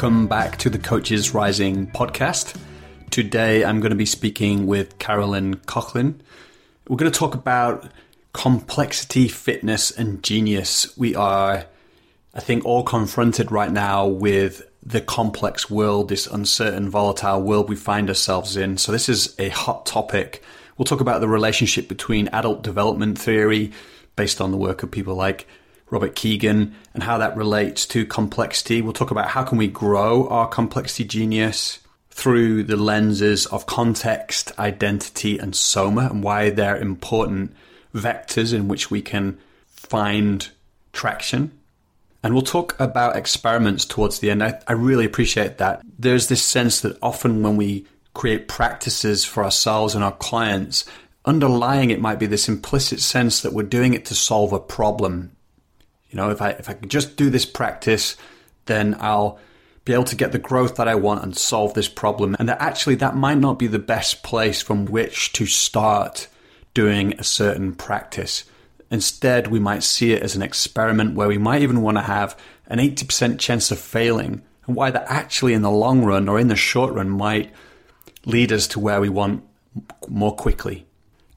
Welcome back to the Coaches Rising podcast. Today I'm going to be speaking with Carolyn Coughlin. We're going to talk about complexity, fitness, and genius. We are, I think, all confronted right now with the complex world, this uncertain, volatile world we find ourselves in. So, this is a hot topic. We'll talk about the relationship between adult development theory, based on the work of people like Robert Kegan, and how that relates to complexity. We'll talk about how can we grow our complexity genius through the lenses of context, identity, and soma, and why they're important vectors in which we can find traction. And we'll talk about experiments towards the end. I, I, really appreciate that. There's this sense that often when we create practices for ourselves and our clients, underlying it might be this implicit sense that we're doing it to solve a problem. You know, if I if I could just do this practice, then I'll be able to get the growth that I want and solve this problem. And that actually that might not be the best place from which to start doing a certain practice. Instead, we might see it as an experiment where we might even want to have an 80% chance of failing, and why that actually in the long run or in the short run might lead us to where we want more quickly.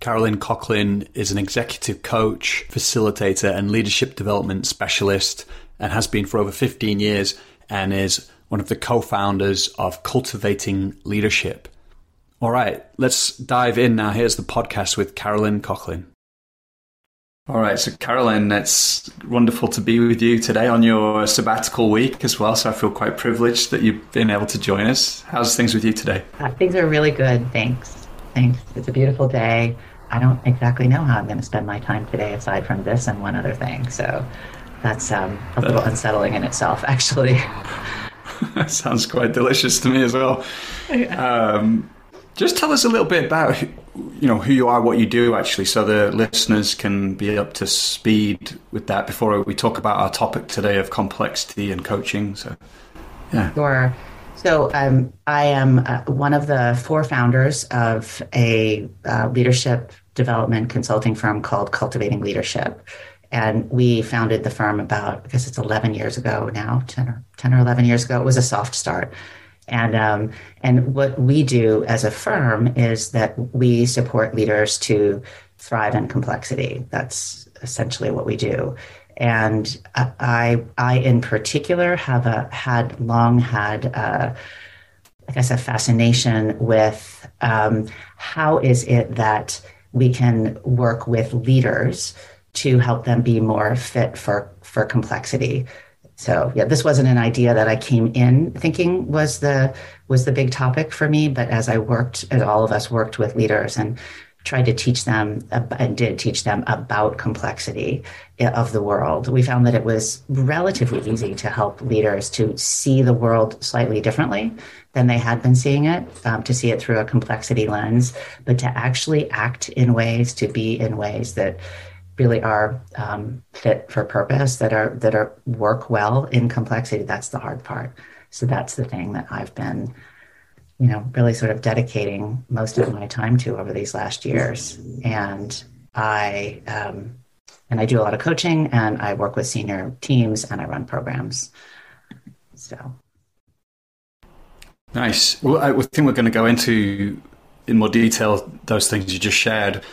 Carolyn Coughlin is an executive coach, facilitator, and leadership development specialist, and has been for over 15 years, and is one of the co founders of Cultivating Leadership. All right, let's dive in now. Here's the podcast with Carolyn Coughlin. All right, so Carolyn, it's wonderful to be with you today on your sabbatical week as well. So I feel quite privileged that you've been able to join us. How's things with you today? Uh, things are really good. Thanks. Thanks. It's a beautiful day. I don't exactly know how I'm going to spend my time today aside from this and one other thing. So that's um, a little unsettling in itself, actually. that sounds quite delicious to me as well. Um, just tell us a little bit about you know who you are, what you do, actually, so the listeners can be up to speed with that before we talk about our topic today of complexity and coaching. So, yeah. Sure. So um, I am uh, one of the four founders of a uh, leadership development consulting firm called Cultivating Leadership. And we founded the firm about, guess it's 11 years ago now, 10 or, 10 or 11 years ago. It was a soft start. And um, and what we do as a firm is that we support leaders to thrive in complexity. That's essentially what we do. And I, I in particular have a, had long had, a, I guess, a fascination with um, how is it that we can work with leaders to help them be more fit for for complexity so yeah, this wasn't an idea that I came in thinking was the was the big topic for me. But as I worked, as all of us worked with leaders and tried to teach them and did teach them about complexity eh, of the world, we found that it was relatively easy to help leaders to see the world slightly differently than they had been seeing it, um, to see it through a complexity lens, but to actually act in ways, to be in ways that really are um, fit for purpose that are that are work well in complexity. That's the hard part. So that's the thing that i've been you know really sort of dedicating most of my time to over these last years. And i um, and i do a lot of coaching and i work with senior teams and i run programs. So nice well i think we're going to go into in more detail those things you just shared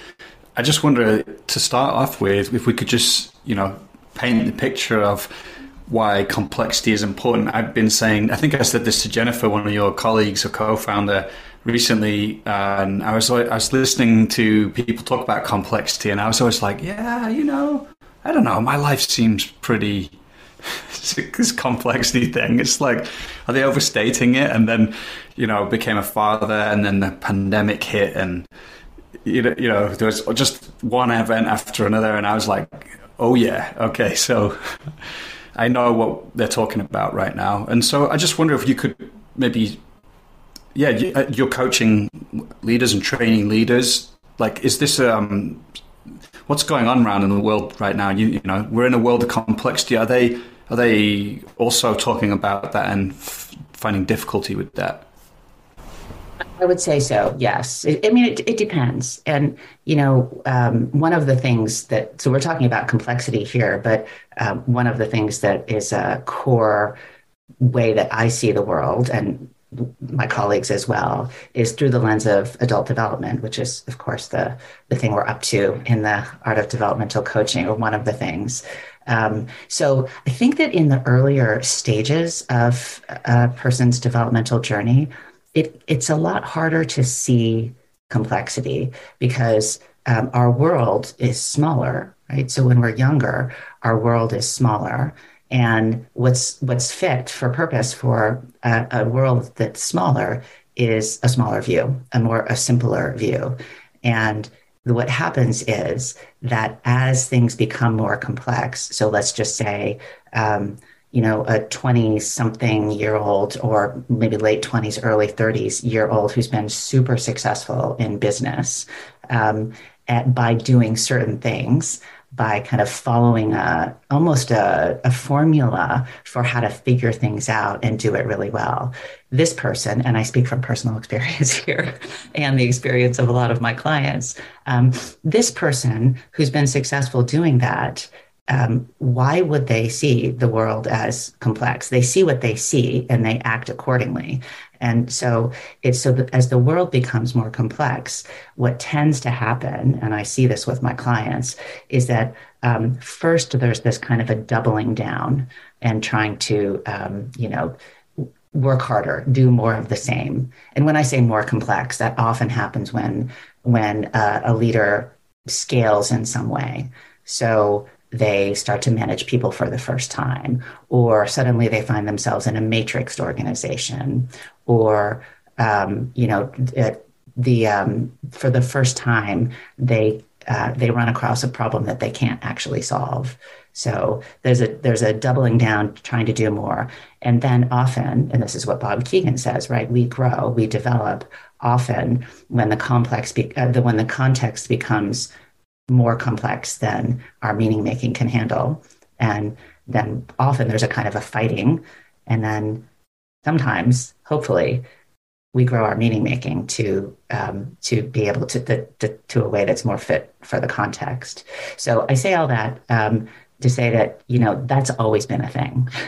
I just wonder to start off with if we could just, you know, paint the picture of why complexity is important. I've been saying, I think I said this to Jennifer, one of your colleagues or co-founder, recently, and I was I was listening to people talk about complexity, and I was always like, yeah, you know, I don't know, my life seems pretty. This complexity thing. It's like, are they overstating it? And then, you know, became a father, and then the pandemic hit, and you know, you know, there was just one event after another, and I was like, oh yeah, okay, so I know what they're talking about right now, and so I just wonder if you could maybe, yeah, uh, you're coaching leaders and training leaders. Like, is this um, what's going on around in the world right now? You, you know, we're in a world of complexity. Are they are they also talking about that and f- finding difficulty with that? I would say so. Yes. I mean, it, it depends. And, you know, um, one of the things that, so we're talking about complexity here, but um, one of the things that is a core way that I see the world and my colleagues as well is through the lens of adult development, which is, of course, the, the thing we're up to in the art of developmental coaching, or one of the things. Um, so I think that in the earlier stages of a person's developmental journey, it, it's a lot harder to see complexity because um, our world is smaller, right? So when we're younger, our world is smaller and what's what's fit for purpose for a, a, world that's smaller is a smaller view, a more a simpler view. And what happens is that as things become more complex, so let's just say, um, you know, a 20 something year old or maybe late 20s, early 30s year old who's been super successful in business um, at, by doing certain things by kind of following a almost a, a, formula for how to figure things out and do it really well. This person, and I speak from personal experience here and the experience of a lot of my clients, um, this person who's been successful doing that um, why would they see the world as complex? They see what they see and they act accordingly. And so it's so that as the world becomes more complex, what tends to happen, and I see this with my clients, is that um, first there's this kind of a doubling down and trying to, um, you know, work harder, do more of the same. And when I say more complex, that often happens when when uh, a leader scales in some way. So they start to manage people for the first time, or suddenly they find themselves in a matrixed organization, or um, you know, the um, for the first time they uh, they run across a problem that they can't actually solve. So there's a there's a doubling down, trying to do more, and then often, and this is what Bob Kegan says, right? We grow, we develop. Often, when the complex, be, uh, the when the context becomes more complex than our meaning making can handle. And then often there's a kind of a fighting. And then sometimes, hopefully, we grow our meaning making to um, to be able to, to, to, to a way that's more fit for the context. So I say all that um, to say that you know that's always been a thing.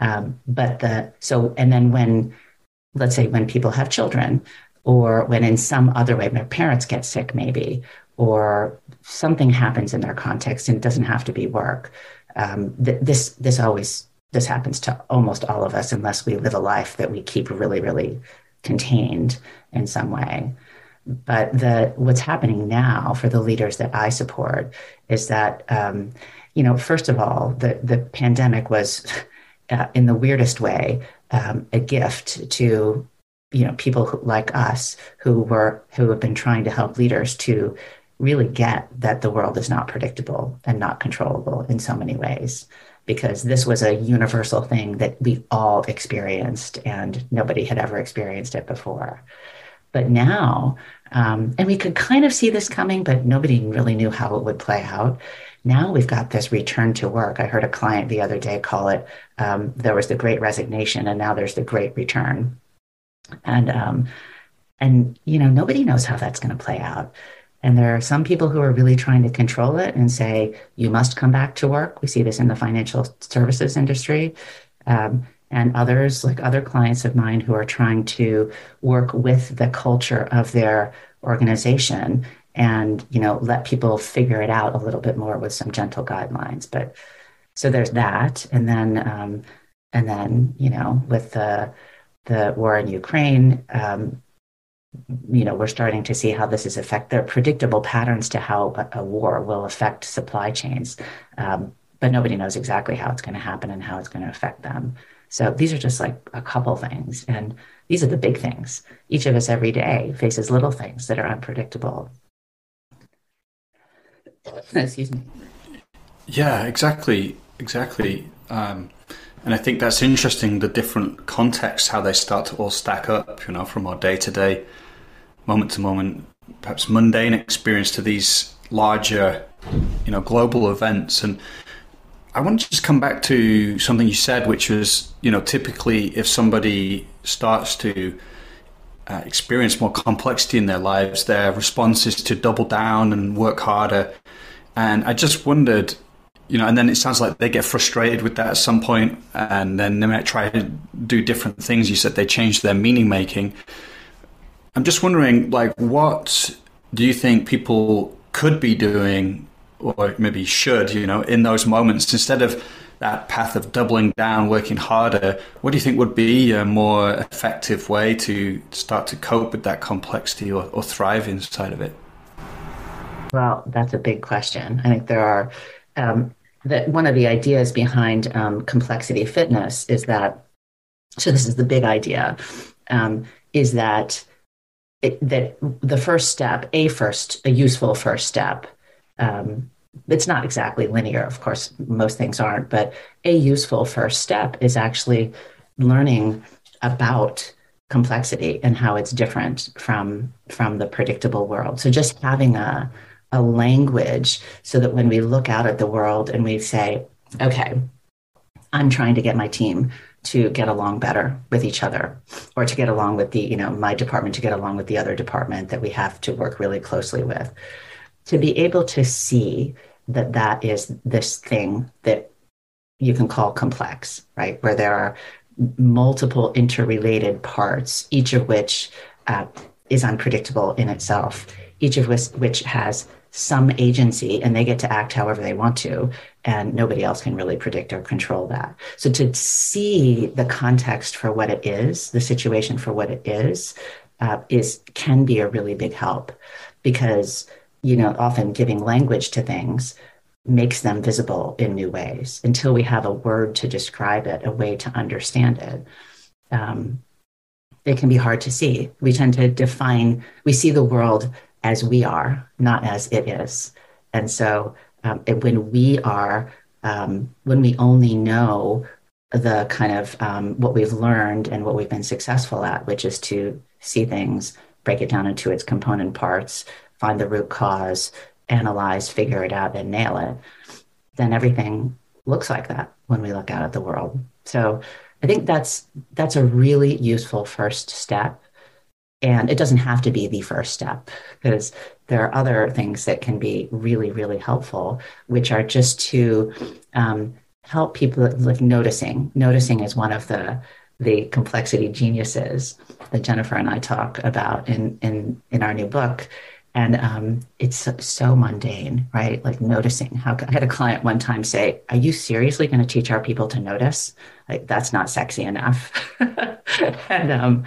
Um, but the so and then when let's say when people have children or when in some other way their parents get sick maybe or something happens in their context and it doesn't have to be work. Um, th- this this always this happens to almost all of us unless we live a life that we keep really really contained in some way. But the what's happening now for the leaders that I support is that um, you know first of all the the pandemic was uh, in the weirdest way um, a gift to you know people who, like us who were who have been trying to help leaders to really get that the world is not predictable and not controllable in so many ways because this was a universal thing that we all experienced and nobody had ever experienced it before. But now, um, and we could kind of see this coming, but nobody really knew how it would play out. Now we've got this return to work. I heard a client the other day call it um, there was the great resignation, and now there's the great return. And um, and you know nobody knows how that's going to play out and there are some people who are really trying to control it and say, you must come back to work. We see this in the financial services industry. Um, and others, like other clients of mine, who are trying to work with the culture of their organization and you know let people figure it out a little bit more with some gentle guidelines but so there's that and then um, and then you know with the the war in ukraine um, you know, we're starting to see how this is affect. There are predictable patterns to how a, a war will affect supply chains, um, but nobody knows exactly how it's going to happen and how it's going to affect them. So these are just like a couple things, and these are the big things. Each of us every day faces little things that are unpredictable. Excuse me. Yeah, exactly, exactly. Um, and I think that's interesting. The different contexts, how they start to all stack up. You know, from our day to day moment to moment, perhaps mundane experience to these larger, you know, global events. And I want to just come back to something you said, which was, you know, typically if somebody starts to uh, experience more complexity in their lives, their response is to double down and work harder. And I just wondered, you know, and then it sounds like they get frustrated with that at some point, and then they might try to do different things. You said they change their meaning making. I'm just wondering, like, what do you think people could be doing, or maybe should, you know, in those moments instead of that path of doubling down, working harder? What do you think would be a more effective way to start to cope with that complexity or, or thrive inside of it? Well, that's a big question. I think there are um, that one of the ideas behind um, complexity fitness is that so this is the big idea um, is that that the first step a first a useful first step um, it's not exactly linear of course most things aren't but a useful first step is actually learning about complexity and how it's different from from the predictable world. So just having a a language so that when we look out at the world and we say, okay, I'm trying to get my team to get along better with each other or to get along with the, you know, my department to get along with the other department that we have to work really closely with. To be able to see that that is this thing that you can call complex, right? Where there are multiple interrelated parts, each of which uh, is unpredictable in itself, each of which, which has some agency and they get to act however they want to and nobody else can really predict or control that. So to see the context for what it is the situation for what it is uh, is can be a really big help because you know often giving language to things makes them visible in new ways until we have a word to describe it a way to understand it. Um, it can be hard to see. We tend to define we see the world as we are, not as it is. And so um, when we are, um, when we only know the kind of um, what we've learned and what we've been successful at, which is to see things, break it down into its component parts, find the root cause, analyze, figure it out, and nail it, then everything looks like that when we look out at the world. So I think that's that's a really useful first step and it doesn't have to be the first step because there are other things that can be really, really helpful, which are just to um, help people like noticing. Noticing is one of the the complexity geniuses that Jennifer and I talk about in in in our new book. And um, it's so, mundane, right? Like noticing. How I had a client one time say, "Are you seriously going to teach our people to notice? Like that's not sexy enough." and um,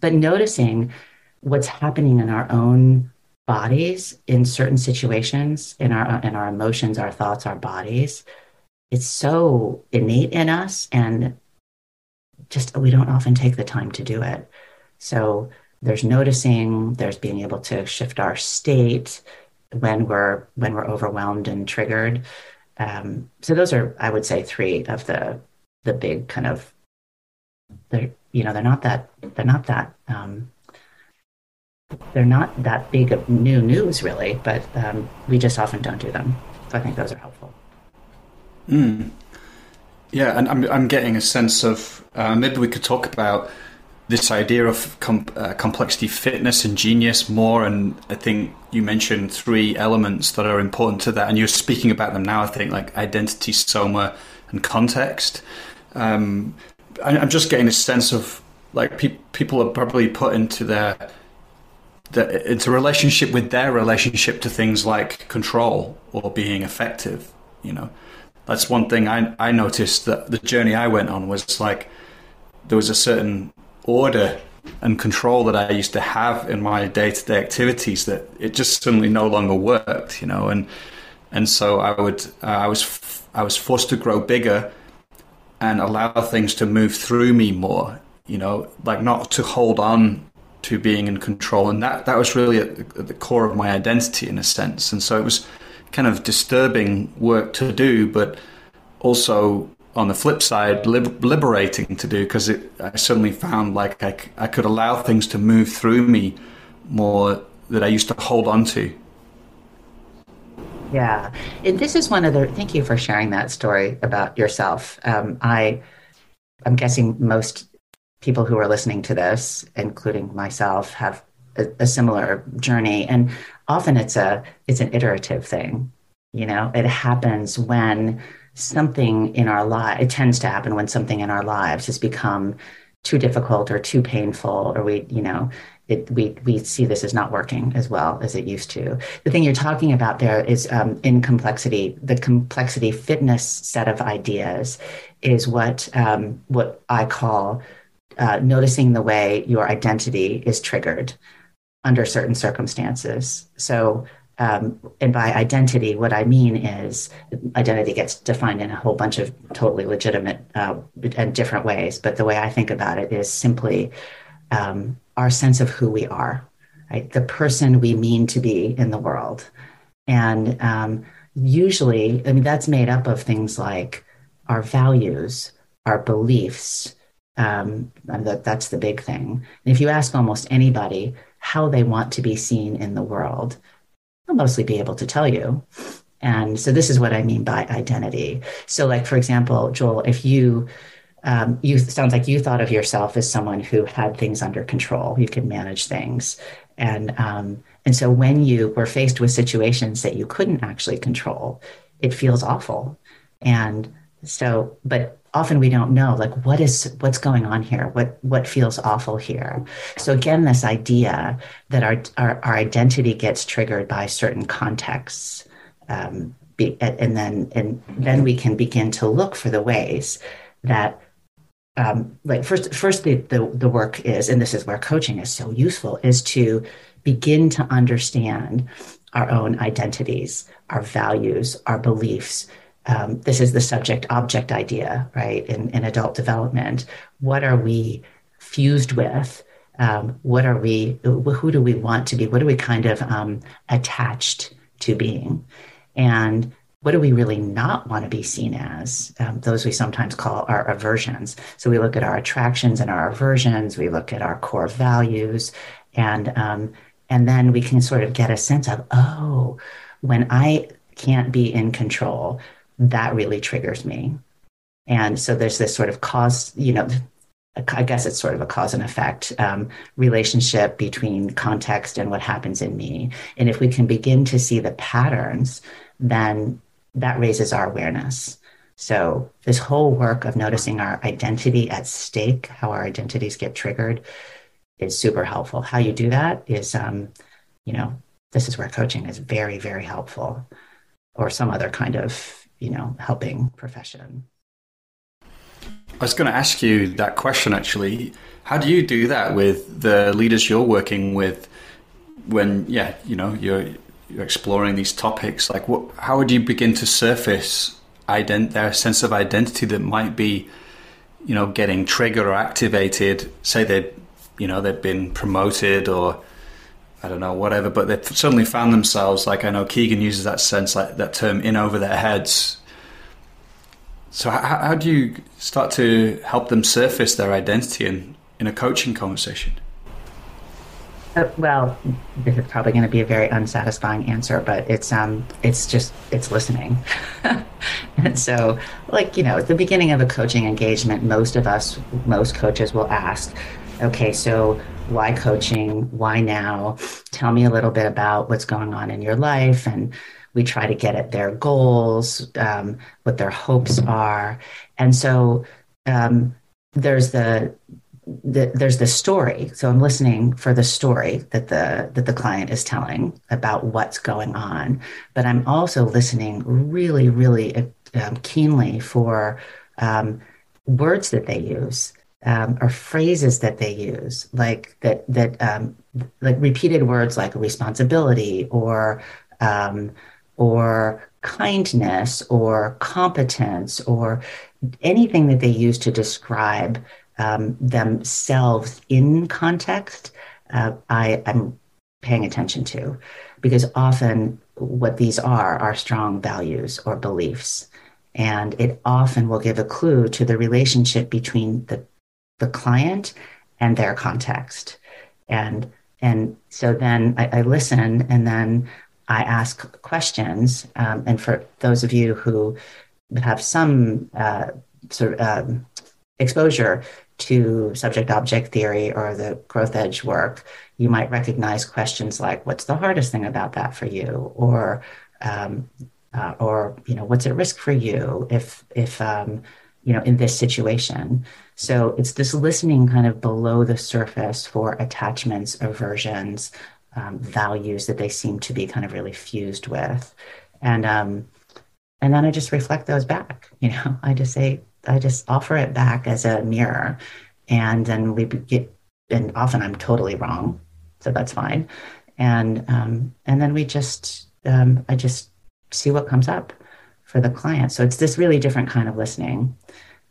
but noticing what's happening in our own bodies in certain situations, in our in our emotions, our thoughts, our bodies, it's so innate in us, and just we don't often take the time to do it. So there's noticing, there's being able to shift our state when we're when we're overwhelmed and triggered. Um, so those are, I would say, three of the the big kind of they're you know they're not that they're not that um, they're not that big of new news really, but um, we just often don't do them. So I think those are helpful. Mm. Yeah, and I'm I'm getting a sense of uh, maybe we could talk about this idea of com- uh, complexity, fitness, and genius more. And I think you mentioned three elements that are important to that, and you're speaking about them now. I think like identity, soma, and context. Um, I, am just getting a sense of like pe- people are probably put into their the, it's a relationship with their relationship to things like control or being effective. You know, that's one thing I I noticed that the journey I went on was like there was a certain order and control that I used to have in my day to day activities that it just suddenly no longer worked. You know, and and so I would uh, I was I was forced to grow bigger and allow things to move through me more. You know, like not to hold on to being in control, and that that was really at the, at the core of my identity in a sense. And so it was kind of disturbing work to do, but also on the flip side, liberating to do because I suddenly found like I, I could allow things to move through me more that I used to hold on to. Yeah, and this is one of the. Thank you for sharing that story about yourself. Um, I, I'm guessing most people who are listening to this, including myself, have a, a, similar journey, and often it's a it's an iterative thing. You know, it happens when something in our life, it tends to happen when something in our lives has become too difficult or too painful, or we, you know, it, we we see this as not working as well as it used to. The thing you're talking about there is um, in complexity. The complexity fitness set of ideas is what um, what I call uh, noticing the way your identity is triggered under certain circumstances. So um, and by identity, what I mean is identity gets defined in a whole bunch of totally legitimate uh, and different ways. But the way I think about it is simply um, our sense of who we are, right? The person we mean to be in the world. And um, usually, I mean, that's made up of things like our values, our beliefs. Um, that, that's the big thing. And if you ask almost anybody how they want to be seen in the world, I'll mostly be able to tell you. And so this is what I mean by identity. So, like for example, Joel, if you um, you sounds like you thought of yourself as someone who had things under control, you could manage things, and um, and so when you were faced with situations that you couldn't actually control, it feels awful. And so, but often we don't know like what is what's going on here? What what feels awful here? So again this idea that our our, our identity gets triggered by certain contexts um, be, and then and then we can begin to look for the ways that um, like first first the, the the work is and this is where coaching is so useful is to begin to understand our own identities our values our beliefs um, this is the subject object idea, right? In, in adult development, what are we fused with? Um, what are we, who do we want to be? What are we kind of um, attached to being? And what do we really not want to be seen as? Um, those we sometimes call our aversions. So we look at our attractions and our aversions, we look at our core values, and um, and then we can sort of get a sense of, oh, when I can't be in control, that really triggers me. And so there's this sort of cause, you know, I guess it's sort of a cause and effect um, relationship between context and what happens in me. And if we can begin to see the patterns, then that raises our awareness. So, this whole work of noticing our identity at stake, how our identities get triggered, is super helpful. How you do that is, um, you know, this is where coaching is very, very helpful, or some other kind of you know helping profession. I was going to ask you that question actually. How do you do that with the leaders you're working with when yeah, you know, you're you're exploring these topics like what how would you begin to surface ident- their sense of identity that might be you know getting triggered or activated say they you know they've been promoted or I don't know, whatever, but they've suddenly found themselves, like I know Kegan uses that sense, like that term, in over their heads. So, how, how do you start to help them surface their identity in, in a coaching conversation? Uh, well, this is probably going to be a very unsatisfying answer, but it's um, it's just it's listening. and so, like you know, at the beginning of a coaching engagement, most of us, most coaches will ask, okay, so why coaching? Why now? Tell me a little bit about what's going on in your life. And we try to get at their goals, um, what their hopes are. And so um, there's the, the, there's the story. So I'm listening for the story that the that the client is telling about what's going on, but I'm also listening really, really um, keenly for um, words that they use um, or phrases that they use, like that that um, like repeated words like responsibility or um, or kindness or competence or anything that they use to describe um, themselves in context. Uh, I am paying attention to because often what these are are strong values or beliefs and it often will give a clue to the relationship between the the client and their context. And and so then I, I listen and then I ask questions. Um, and for those of you who have some uh, sort of um, exposure to subject object theory or the growth edge work, you might recognize questions like, What's the hardest thing about that for you? Or um, uh, or you know what's at risk for you if if um, you know in this situation so it's this listening kind of below the surface for attachments aversions um, values that they seem to be kind of really fused with. And um, and then i just reflect those back you know i just say i just offer it back as a mirror. And then we get and often i'm totally wrong so that's fine. And um, and then we just um, i just see what comes up for the client. So it's this really different kind of listening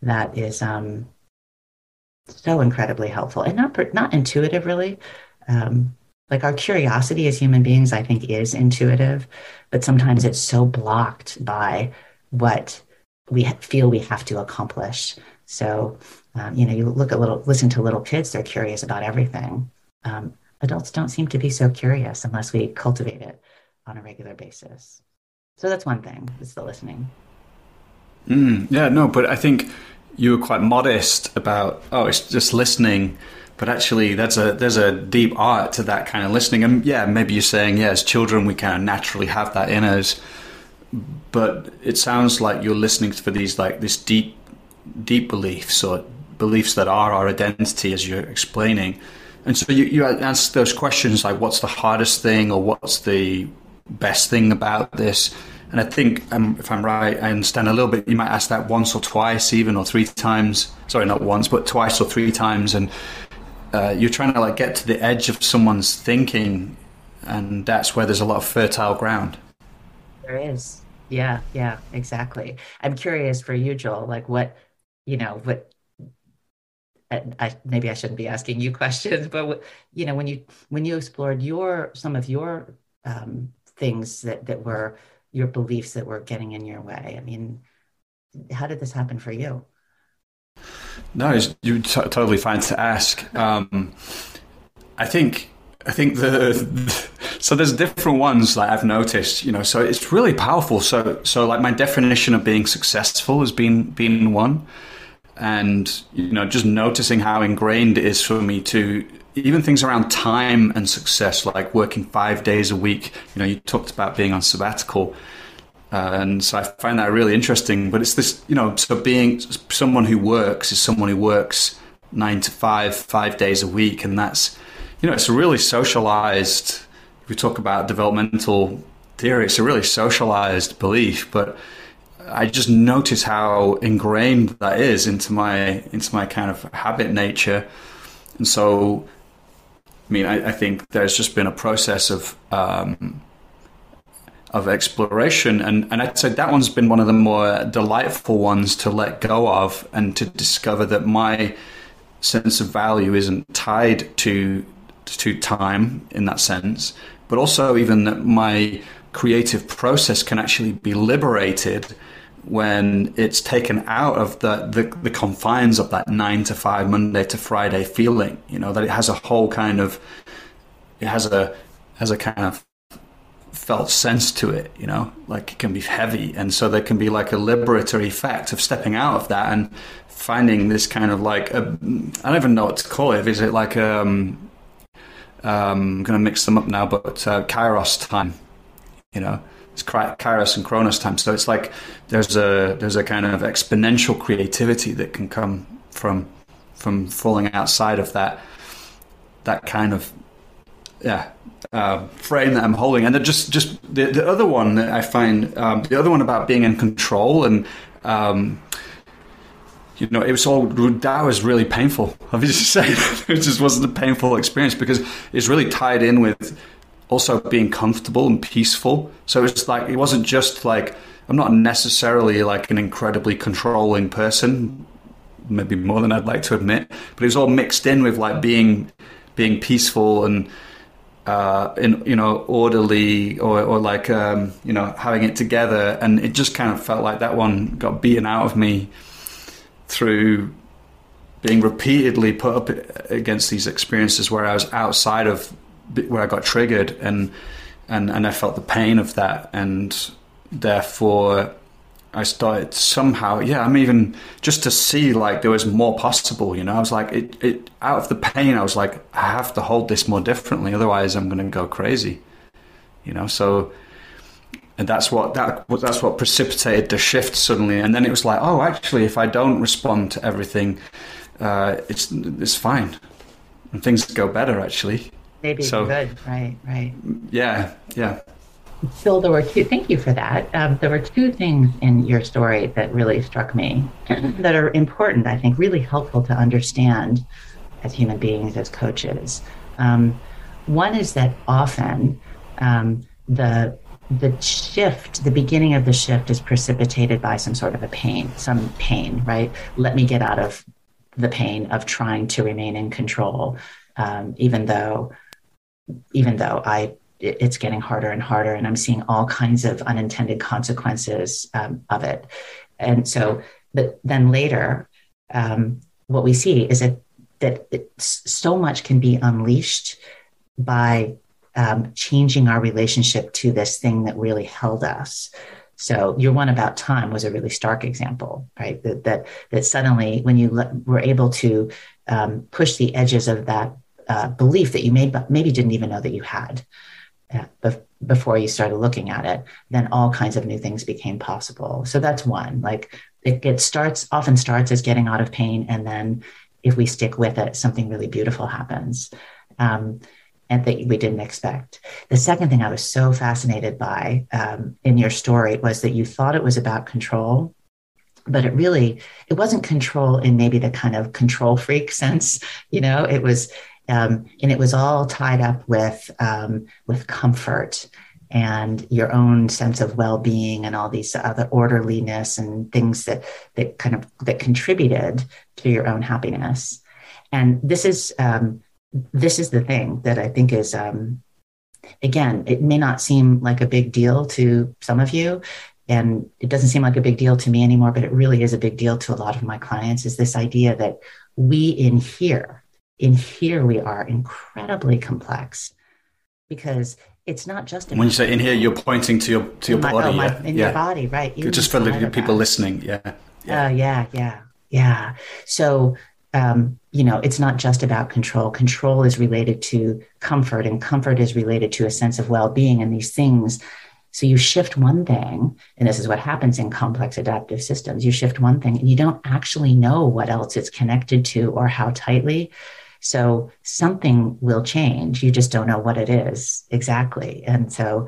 that is um, so incredibly helpful and not not intuitive really. Um, like our curiosity as human beings, I think, is intuitive, but sometimes it's so blocked by what we feel we have to accomplish. So, um, you know, you look at little, listen to little kids; they're curious about everything. Um, adults don't seem to be so curious unless we cultivate it on a regular basis. So that's one thing, is the listening. Mm, yeah, no, but I think you were quite modest about, oh, it's just listening. But actually, that's a there's a deep art to that kind of listening. And yeah, maybe you're saying, yeah, as children, we kind of naturally have that in us. But it sounds like you're listening for these like this deep, deep beliefs or beliefs that are our identity, as you're explaining. And so you, you ask those questions like, what's the hardest thing, or what's the best thing about this? And I think, um, if I'm right, I understand a little bit. You might ask that once or twice, even or three times. Sorry, not once, but twice or three times, and uh, you're trying to like get to the edge of someone's thinking, and that's where there's a lot of fertile ground. There is, yeah, yeah, exactly. I'm curious for you, Joel. Like, what, you know, what I, maybe I shouldn't be asking you questions, but you know, when you when you explored your some of your um, things that that were your beliefs that were getting in your way? I mean, how did this happen for you? No, you're t- totally fine to ask. Um, I think I think the so there's different ones that I've noticed, you know. So it's really powerful. So so like my definition of being successful has been been one, and you know just noticing how ingrained it is for me to even things around time and success, like working five days a week. You know, you talked about being on sabbatical. Uh, and so I find that really interesting. But it's this, you know, so being someone who works is someone who works nine to five, five days a week. And that's, you know, it's a really socialized, if we talk about developmental theory, it's a really socialized belief. But I just notice how ingrained that is into my, into my kind of habit nature. And so I mean, I, I think there's just been a process of um, of exploration, and and I'd say that one's been one of the more delightful ones to let go of, and to discover that my sense of value isn't tied to to time in that sense, but also even that my creative process can actually be liberated when it's taken out of the, the, the, confines of that nine to five, Monday to Friday feeling, you know, that it has a whole kind of, it has a, has a kind of felt sense to it, you know, like it can be heavy. And so there can be like a liberatory effect of stepping out of that and finding this kind of like, I don't even know what to call it. Is it like, um, um I'm going to mix them up now, but uh, Kairos time, you know, it's Kairos and Chronos time. So it's like there's a there's a kind of exponential creativity that can come from from falling outside of that that kind of yeah uh, frame that I'm holding. And just just the, the other one that I find um, the other one about being in control and um, you know, it was all that was really painful. I just saying, it just wasn't a painful experience because it's really tied in with also being comfortable and peaceful. So it's like it wasn't just like I'm not necessarily like an incredibly controlling person, maybe more than I'd like to admit, but it was all mixed in with like being being peaceful and uh, in you know orderly or, or like um, you know having it together, and it just kind of felt like that one got beaten out of me through being repeatedly put up against these experiences where I was outside of where I got triggered and and and I felt the pain of that and therefore I started somehow yeah I'm even just to see like there was more possible you know I was like it, it out of the pain I was like I have to hold this more differently otherwise I'm going to go crazy you know so and that's what that that's what precipitated the shift suddenly. And then it was like, oh, actually, if I don't respond to everything, uh, it's it's fine, and things go better actually. Maybe so, good, right, right. Yeah, yeah. Phil, there were two. Thank you for that. Um, there were two things in your story that really struck me, that are important. I think really helpful to understand as human beings, as coaches. Um, one is that often um, the the shift, the beginning of the shift, is precipitated by some sort of a pain, some pain, right? Let me get out of the pain of trying to remain in control, um, even though, even though I it's getting harder and harder, and I'm seeing all kinds of unintended consequences um, of it. And so, but then later, um, what we see is that that so much can be unleashed by um, changing our relationship to this thing that really held us. So your one about time was a really stark example, right? That that, that suddenly, when you le- were able to um, push the edges of that uh, belief that you may, maybe didn't even know that you had uh, before you started looking at it, then all kinds of new things became possible. So that's one. Like it, it starts often starts as getting out of pain, and then if we stick with it, something really beautiful happens. Um, and that we didn't expect. The second thing I was so fascinated by um, in your story was that you thought it was about control, but it really it wasn't control in maybe the kind of control freak sense. You know, it was, um, and it was all tied up with um, with comfort and your own sense of well-being and all these other orderliness and things that that kind of that contributed to your own happiness. And this is um, this is the thing that I think is, um, again, it may not seem like a big deal to some of you. And it doesn't seem like a big deal to me anymore, but it really is a big deal to a lot of my clients is this idea that we in here, in here, we are incredibly complex because it's not just in when you say in here, you're pointing to your to your my, body, oh, my, yeah, in yeah. your body, right? just for the people listening, yeah, yeah, uh, yeah, yeah, yeah. So um, you know, it's not just about control. Control is related to comfort, and comfort is related to a sense of well being and these things. So you shift one thing, and this is what happens in complex adaptive systems. You shift one thing, and you don't actually know what else it's connected to or how tightly. So something will change. You just don't know what it is exactly. And so,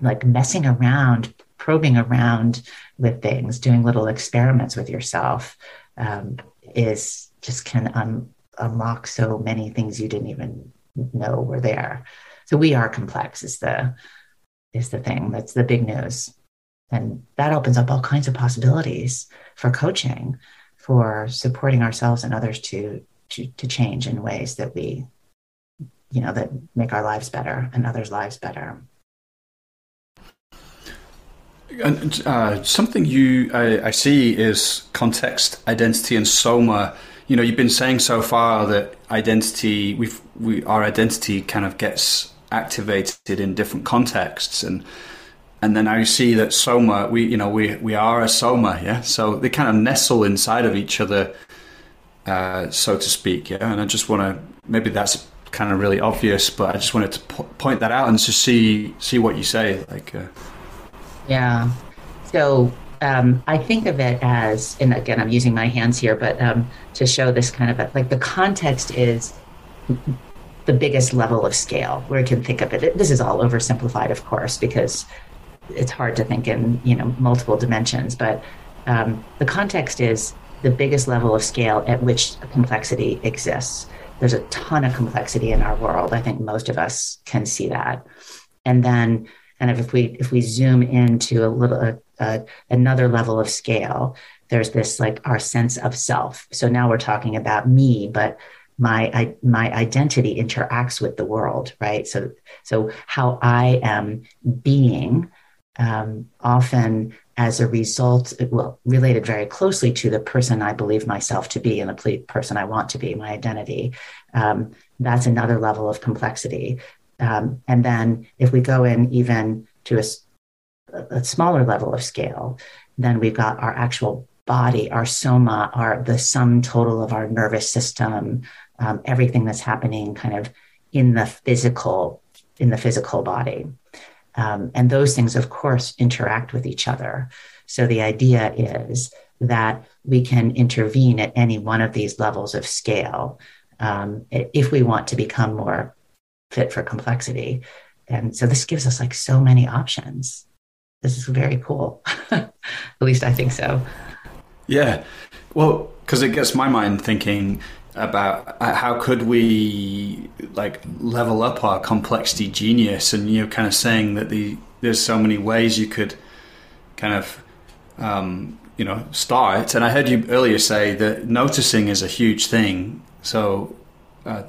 like messing around, probing around with things, doing little experiments with yourself. Um, is just can un- unlock so many things you didn't even know were there. So we are complex is the is the thing. That's the big news. And that opens up all kinds of possibilities for coaching, for supporting ourselves and others to to, to change in ways that we, you know, that make our lives better and others' lives better. And uh, something you I, I, see is context, identity, and soma. You know, you've been saying so far that identity, we've we our identity kind of gets activated in different contexts, and and then I see that soma, we you know we we are a soma, yeah. So they kind of nestle inside of each other, uh, so to speak, yeah. And I just want to maybe that's kind of really obvious, but I just wanted to po- point that out and to see see what you say, like. Uh, yeah. So um, I think of it as, and again, I'm using my hands here, but um, to show this kind of a, like the context is the biggest level of scale where you can think of it. This is all oversimplified, of course, because it's hard to think in you know multiple dimensions. But um, the context is the biggest level of scale at which complexity exists. There's a ton of complexity in our world. I think most of us can see that. And then kind of if we if we zoom into a little uh, uh, another level of scale there's this like our sense of self so now we're talking about me but my I, my identity interacts with the world right so so how i am being um, often as a result well related very closely to the person i believe myself to be and the person i want to be my identity um, that's another level of complexity um, and then if we go in even to a, a, smaller level of scale, then we've got our actual body, our soma, our the sum total of our nervous system, um, everything that's happening kind of in the physical in the physical body. Um, and those things, of course, interact with each other. So the idea is that we can intervene at any one of these levels of scale um, if we want to become more fit for complexity. And so this gives us like so many options. This is very cool. at least I think so. Yeah. Well, because it gets my mind thinking about uh, how could we like level up our complexity genius? And you know kind of saying that the there's so many ways you could kind of um, you know start. And i heard you earlier say that noticing is a huge thing. So uh,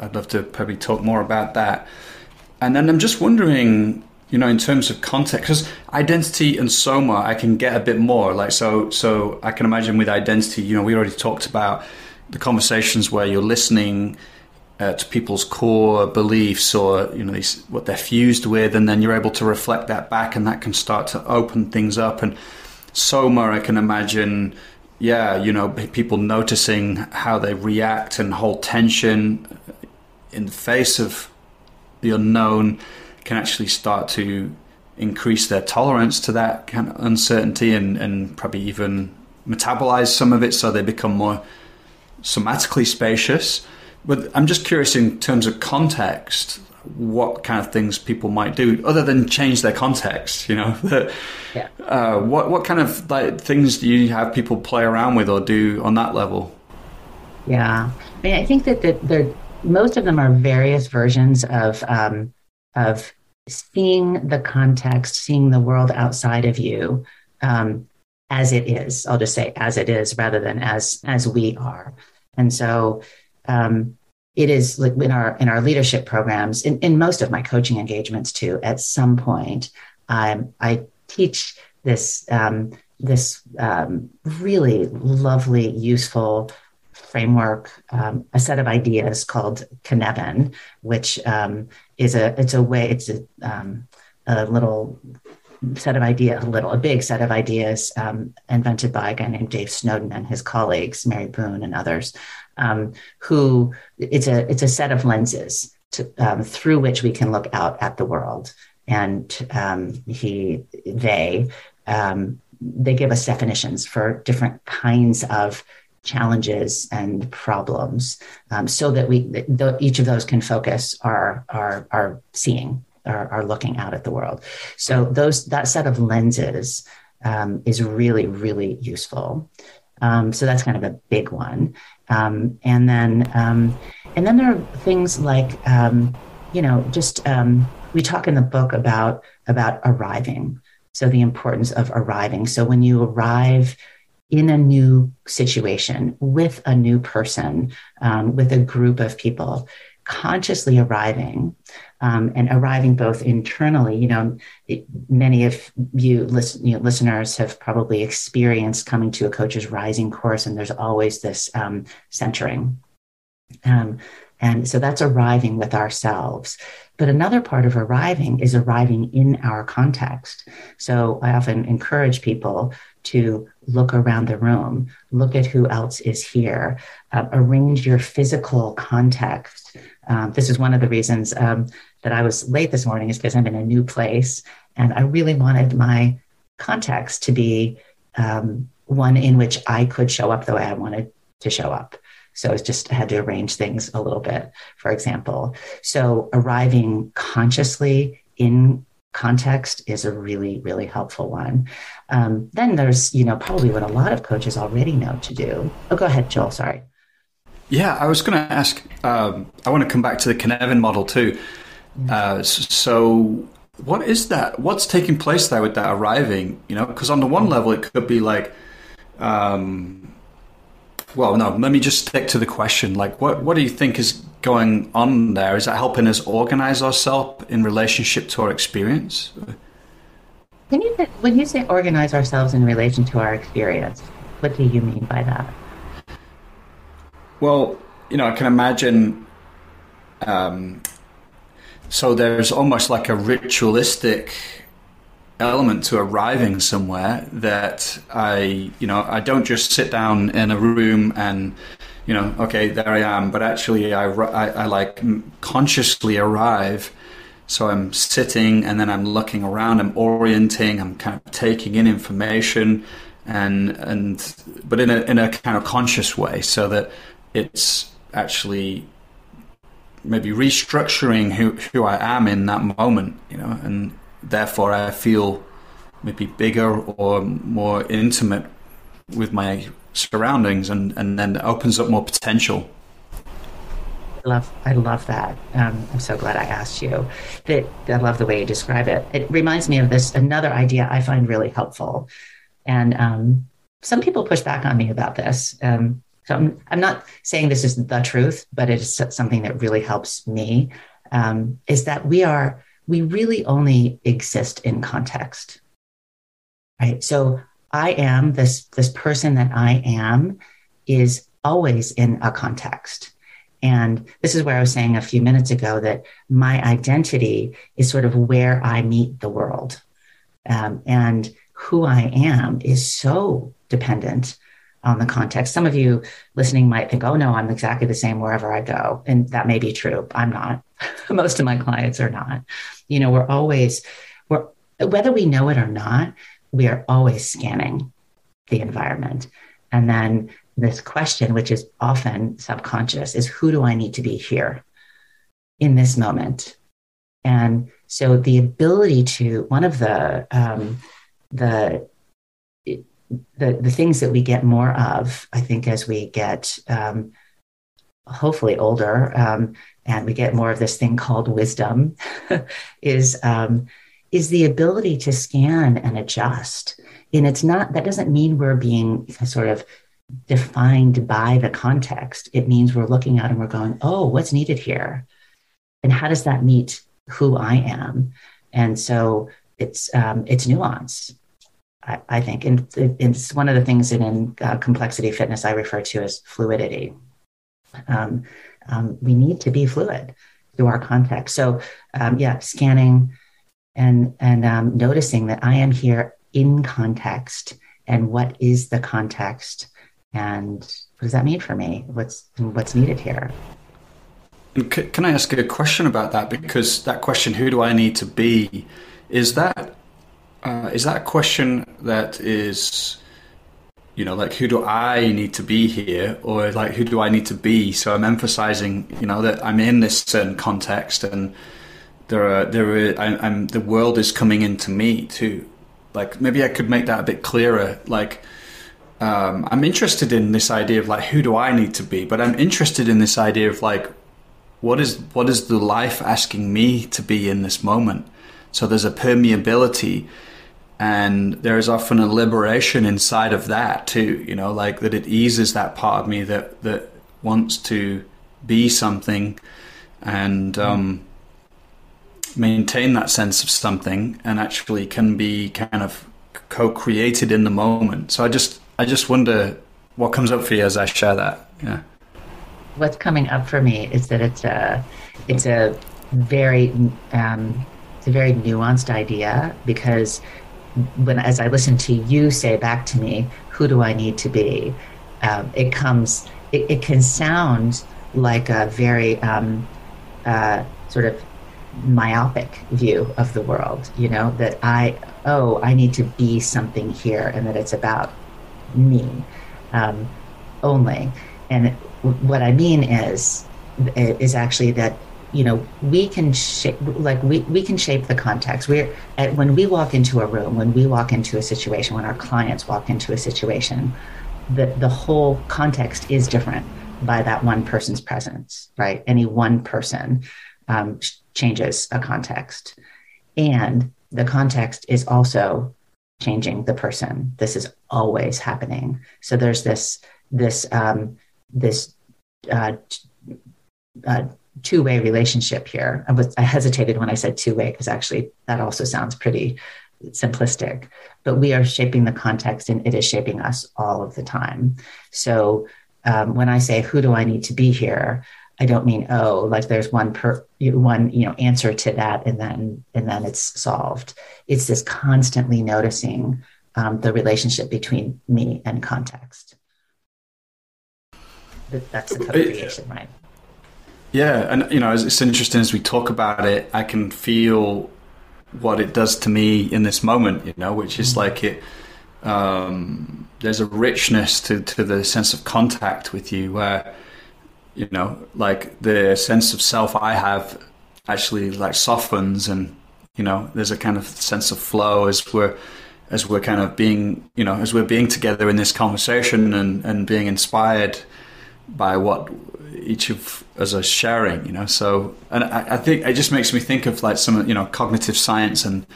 i'd love to probably talk more about that. And then i'm just wondering you know in terms of context because identity and soma i can get a bit more. Like so so i can imagine with identity you know we already talked about the conversations where you're listening uh, to people's core beliefs or you know these, what they're fused with, and then you're able to reflect that back, and that can start to open things up. And Soma, I can imagine, yeah, you know, people noticing how they react and hold tension in the face of the unknown can actually start to increase their tolerance to that kind of uncertainty and, and probably even metabolize some of it so they become more somatically spacious. But I'm just curious in terms of context, what kind of things people might do other than change their context. You know, yeah. uh, what what kind of like things do you have people play around with or do on that level? Yeah, I mean, I think that that most of them are various versions of um, of seeing the context, seeing the world outside of you. Um, as it is. I'll just say as it is rather than as as we are. And so um, it is in our in our leadership programs, in, in most of my coaching engagements too. At some point, um, I teach this um, this um, really lovely, useful framework, um, a set of ideas called Cynefin, which um, is a it's a way it's a, um, a little set of ideas, a little, a big set of ideas um, invented by a guy named Dave Snowden and his colleagues, Mary Boone and others, um, who it's a it's a set of lenses to, um, through which we can look out at the world. And um, he, they, um, they give us definitions for different kinds of challenges and problems, um, so that we the, each of those can focus our our our seeing are, are looking out at the world. So those that set of lenses um, is really really useful. Um, so that's kind of a big one. Um, and then um, and then there are things like um, you know just um, we talk in the book about about arriving. So the importance of arriving. So when you arrive in a new situation with a new person, um, with a group of people, consciously arriving um, and arriving both internally. You know, many of you, listen, you know, listeners have probably experienced coming to a Coaches Rising course, and there's always this um, centering. Um, and so that's arriving with ourselves. But another part of arriving is arriving in our context. So I often encourage people to look around the room, look at who else is here, uh, arrange your physical context. Um, this is one of the reasons um, that I was late this morning, is because I'm in a new place and I really wanted my context to be um, one in which I could show up the way I wanted to show up. So it's just I had to arrange things a little bit, for example. So arriving consciously in context is a really, really helpful one. Um, then there's, you know, probably what a lot of coaches already know to do. Oh, go ahead, Joel. Sorry. Yeah, I was going to ask. Um, I want to come back to the Cynefin model too. Uh, so, what is that? What's taking place there with that arriving? You know, because on the one level, it could be like, um, well, no. Let me just stick to the question. Like, what what do you think is going on there? Is that helping us organize ourselves in relationship to our experience? Can you when you say organize ourselves in relation to our experience? What do you mean by that? Well, you know, I can imagine. Um, so there's almost like a ritualistic element to arriving somewhere that I, you know, I don't just sit down in a room and, you know, okay, there I am. But actually, I, I, I like consciously arrive So I'm sitting and then I'm looking around, I'm orienting, I'm kind of taking in information and and but in a in a kind of conscious way so that it's actually maybe restructuring who who I am in that moment, you know, and therefore I feel maybe bigger or more intimate with my surroundings and, and then opens up more potential love I love that. Um, I'm so glad I asked you. That I love the way you describe it. It reminds me of this another idea I find really helpful, and um, some people push back on me about this. Um, so I'm, I'm, not saying this is the truth, but it is something that really helps me. Um, is that we are we really only exist in context, right? So I am this this person that I am is always in a context and this is where I was saying a few minutes ago that my identity is sort of where I meet the world. Um, and who I am is so dependent on the context. Some of you listening might think, oh, no, I'm exactly the same wherever I go. And that may be true. I'm not. Most of my clients are not. You know, we're always, we're, whether we know it or not, we are always scanning the environment. And then this question, which is often subconscious, is who do I need to be here in this moment? And so the ability to one of the um, the the the things that we get more of, I think, as we get um, hopefully older um, and we get more of this thing called wisdom, is um, is the ability to scan and adjust. And it's not that doesn't mean we're being sort of defined by the context. It means we're looking at and we're going, oh, what's needed here? And how does that meet who I am? And so it's um, it's nuance, I, I think, and it's one of the things that in uh, complexity fitness I refer to as fluidity. Um, um, we need to be fluid through our context. So um, yeah, scanning and and um, noticing that I am here in context, and what is the context and what does that mean for me? What's what's needed here? Can I ask a question about that? Because that question, "Who do I need to be?" is that uh, is that a question that is you know like who do i need to be here? Or like who do i need to be? So i'm emphasizing you know that i'm in this certain context and there are there are I'm, I'm the world is coming into me too. Like maybe i could make that a bit clearer. Like um, I'm interested in this idea of like who do I need to be, but I'm interested in this idea of like what is what is the life asking me to be in this moment. So there's a permeability, and there is often a liberation inside of that too. You know, like that it eases that part of me that that wants to be something, and um, maintain that sense of something, and actually can be kind of co-created in the moment. So I just I just wonder what comes up for you as I share that. Yeah. What's coming up for me is that it's a it's a very um, a very nuanced idea because when as I listen to you say back to me, who do I need to be? Um, it comes. It, it, can sound like a very um, uh, sort of myopic view of the world. You know that I oh I need to be something here, and that it's about me um, only. And what I mean is, is actually that you know we can shape like we, we can shape the context we're at, when we walk into a room when we walk into a situation when our clients walk into a situation the, the whole context is different by that one person's presence right any one person um, changes a context and the context is also changing the person. This is always happening. So there's this this um, this uh, uh, two way relationship here. I, was, I hesitated when I said two way because actually that also sounds pretty simplistic. But we are shaping the context, and it is shaping us all of the time. So um, when I say who do I need to be here, I don't mean oh like there's one per one you know answer to that and then and then it's solved. It's this constantly noticing um, the relationship between me and context. That's the co-creation, right? Yeah, and you know, it's interesting as we talk about it. I can feel what it does to me in this moment. You know, which is mm. like it. Um, there's a richness to to the sense of contact with you, where you know, like the sense of self I have actually like softens, and you know, there's a kind of sense of flow as we're as we're kind of being, you know, as we're being together in this conversation and and being inspired by what each of us are sharing, you know. So, and I, I, think it just makes me think of like some, you know, cognitive science and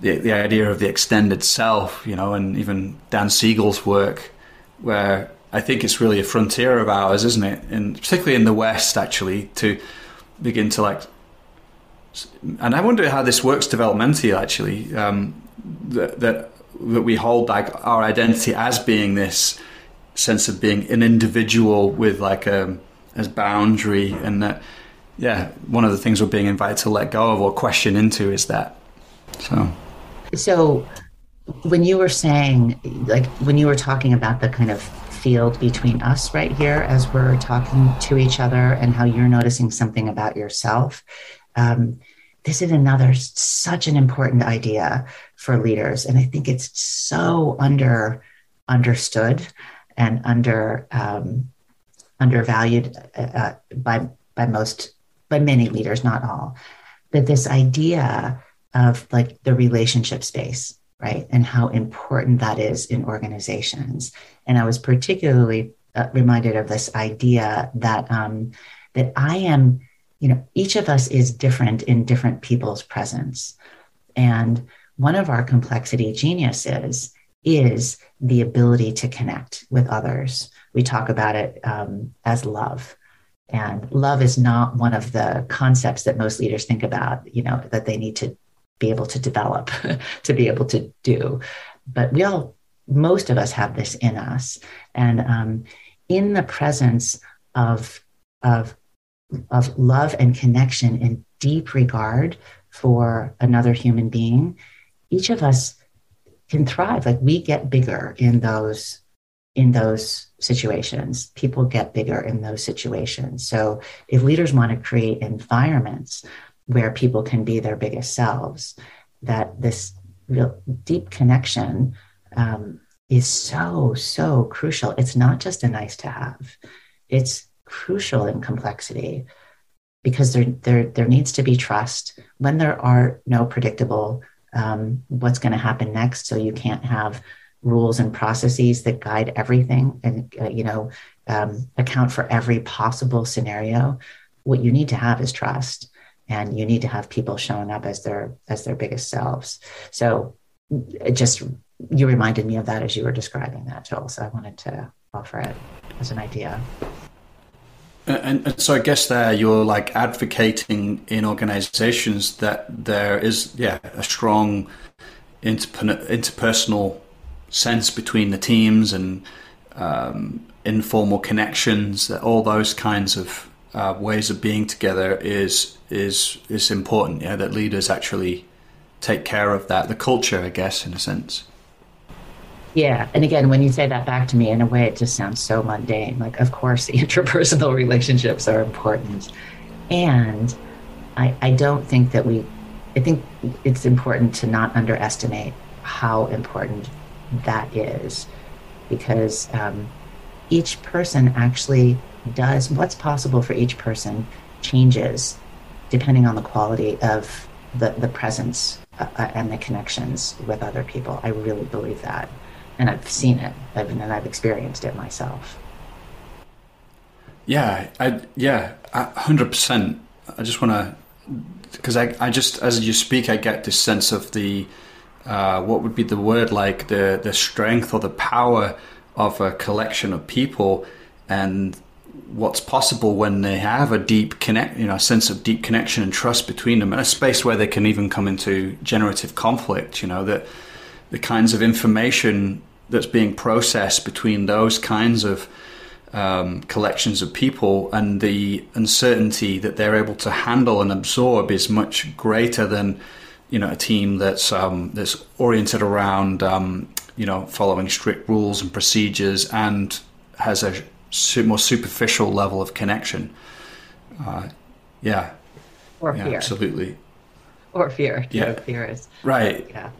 the the idea of the extended self, you know, and even Dan Siegel's work, where I think it's really a frontier of ours, isn't it? And particularly in the West, actually, to begin to like, and I wonder how this works developmentally, actually, um, that, that that we hold like our identity as being this sense of being an individual with like a um, as boundary, and that yeah, one of the things we're being invited to let go of or question into is that. So, so when you were saying, like, when you were talking about the kind of field between us right here as we're talking to each other and how you're noticing something about yourself. Um, this is another such an important idea for leaders. And I think it's so under understood and under um, undervalued uh, uh, by by most by many leaders, not all. That this idea of like the relationship space, right, and how important that is in organizations. And I was particularly uh, reminded of this idea that um, that I am, you know, each of us is different in different people's presence, and one of our complexity geniuses is the ability to connect with others we talk about it um, as love. And love is not one of the concepts that most leaders think about, you know, that they need to be able to develop, to be able to do. But we all, most of us have this in us. And um, in the presence of, of, of love and connection and deep regard for another human being, each of us can thrive. Like we get bigger in those in those situations. People get bigger in those situations. So if leaders want to create environments where people can be their biggest selves, that this real deep connection um, is so, so crucial. It's not just a nice to have, it's crucial in complexity because there, there, there needs to be trust when there are no predictable um, what's going to happen next. So you can't have rules and processes that guide everything and uh, you know um, account for every possible scenario what you need to have is trust. And you need to have people showing up as their as their biggest selves. So it just you reminded me of that as you were describing that joel. So i wanted to offer it as an idea. And, and, so I guess there you're like advocating in organizations that there is yeah a strong interpersonal sense between the teams and um, informal connections, all those kinds of uh, ways of being together is is is important. Yeah, that leaders actually take care of that, the culture, I guess, in a sense. Yeah, and again, when you say that back to me, in a way, it just sounds so mundane. Like, of course, interpersonal relationships are important, and I, I don't think that we. I think it's important to not underestimate how important that is because um, each person actually does what's possible for each person changes depending on the quality of the, the presence uh, uh, and the connections with other people. I really believe that. And I've seen it I've, and I've experienced it myself. Yeah, I, yeah, hundred percent. I just want to, because I, I just as you speak, I get this sense of the uh, what would be the word like the the strength or the power of a collection of people and what's possible when they have a deep connect you know a sense of deep connection and trust between them and a space where they can even come into generative conflict you know that the kinds of information that's being processed between those kinds of um, collections of people and the uncertainty that they're able to handle and absorb is much greater than you know a team that's um, that's oriented around um, you know following strict rules and procedures and has a more superficial level of connection. Uh, yeah. Or yeah, fear. Absolutely. Or fear. Yeah. Fear is. Right. Yeah.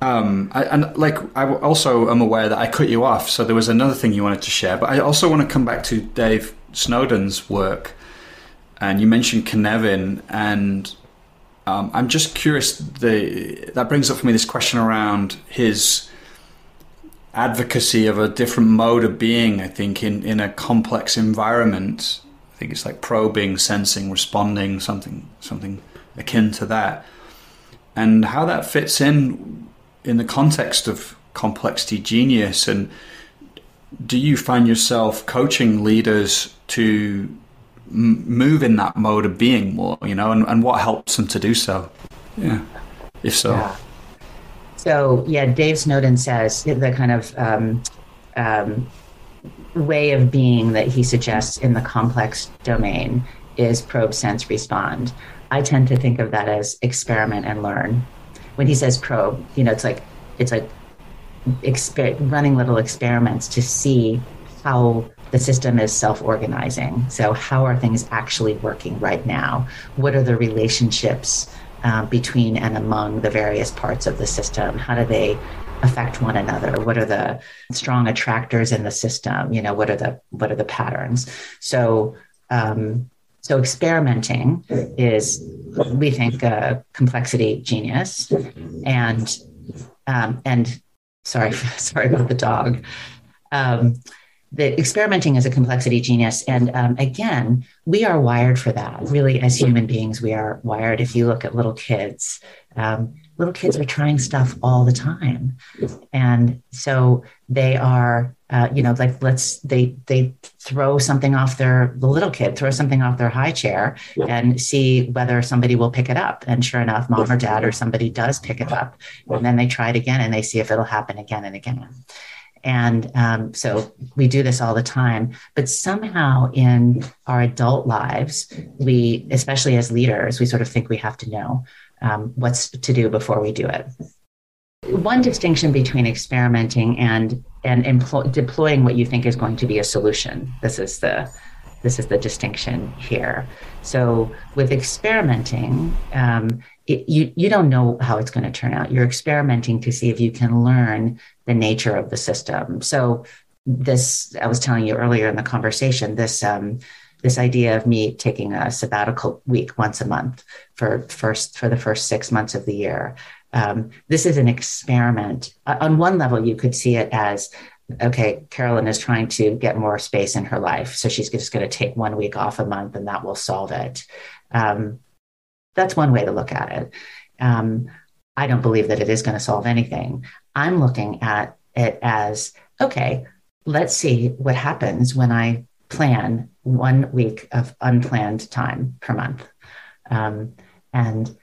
Um, I, and like I also am aware that I cut you off, so there was another thing you wanted to share. But I also want to come back to Dave Snowden's work, and you mentioned Cynefin, and um, I'm just curious. The that brings up for me this question around his advocacy of a different mode of being. I think in in a complex environment, I think it's like probing, sensing, responding, something something akin to that, and how that fits in in the context of complexity genius and do you find yourself coaching leaders to move in that mode of being more you know and, and what helps them to do so yeah if so Yeah. So yeah, Dave Snowden says the kind of um, um, way of being that he suggests in the complex domain is probe, sense, respond. I tend to think of that as experiment and learn. When he says probe, you know, it's like it's like exper- running little experiments to see how the system is self-organizing. So how are things actually working right now? What are the relationships uh, between and among the various parts of the system? How do they affect one another? What are the strong attractors in the system? You know, what are the what are the patterns? So um, so experimenting is, we think, a complexity genius, and um, and sorry sorry about the dog. Um, the experimenting is a complexity genius. And um, again we are wired for that. Really as human beings we are wired if you look at little kids um, little kids are trying stuff all the time. And so they are uh, you know like let's they they throw something off their the little kid throw something off their high chair and see whether somebody will pick it up. And sure enough mom or dad or somebody does pick it up. And then they try it again and they see if it'll happen again and again and um, so we do this all the time. But somehow in our adult lives, we, especially as leaders, we sort of think we have to know um, what's to do before we do it. One distinction between experimenting and and deploying what you think is going to be a solution. This is the this is the distinction here. So with experimenting, um, it, you you don't know how it's going to turn out. You're experimenting to see if you can learn the nature of the system. So this I was telling you earlier in the conversation. This um, this idea of me taking a sabbatical week once a month for first for the first six months of the year. Um, this is an experiment. On one level, you could see it as okay, Carolyn is trying to get more space in her life. So she's just going to take one week off a month and that will solve it. Um, that's one way to look at it. Um, I don't believe that it is going to solve anything. I'm looking at it as okay, let's see what happens when I plan one week of unplanned time per month. Um, and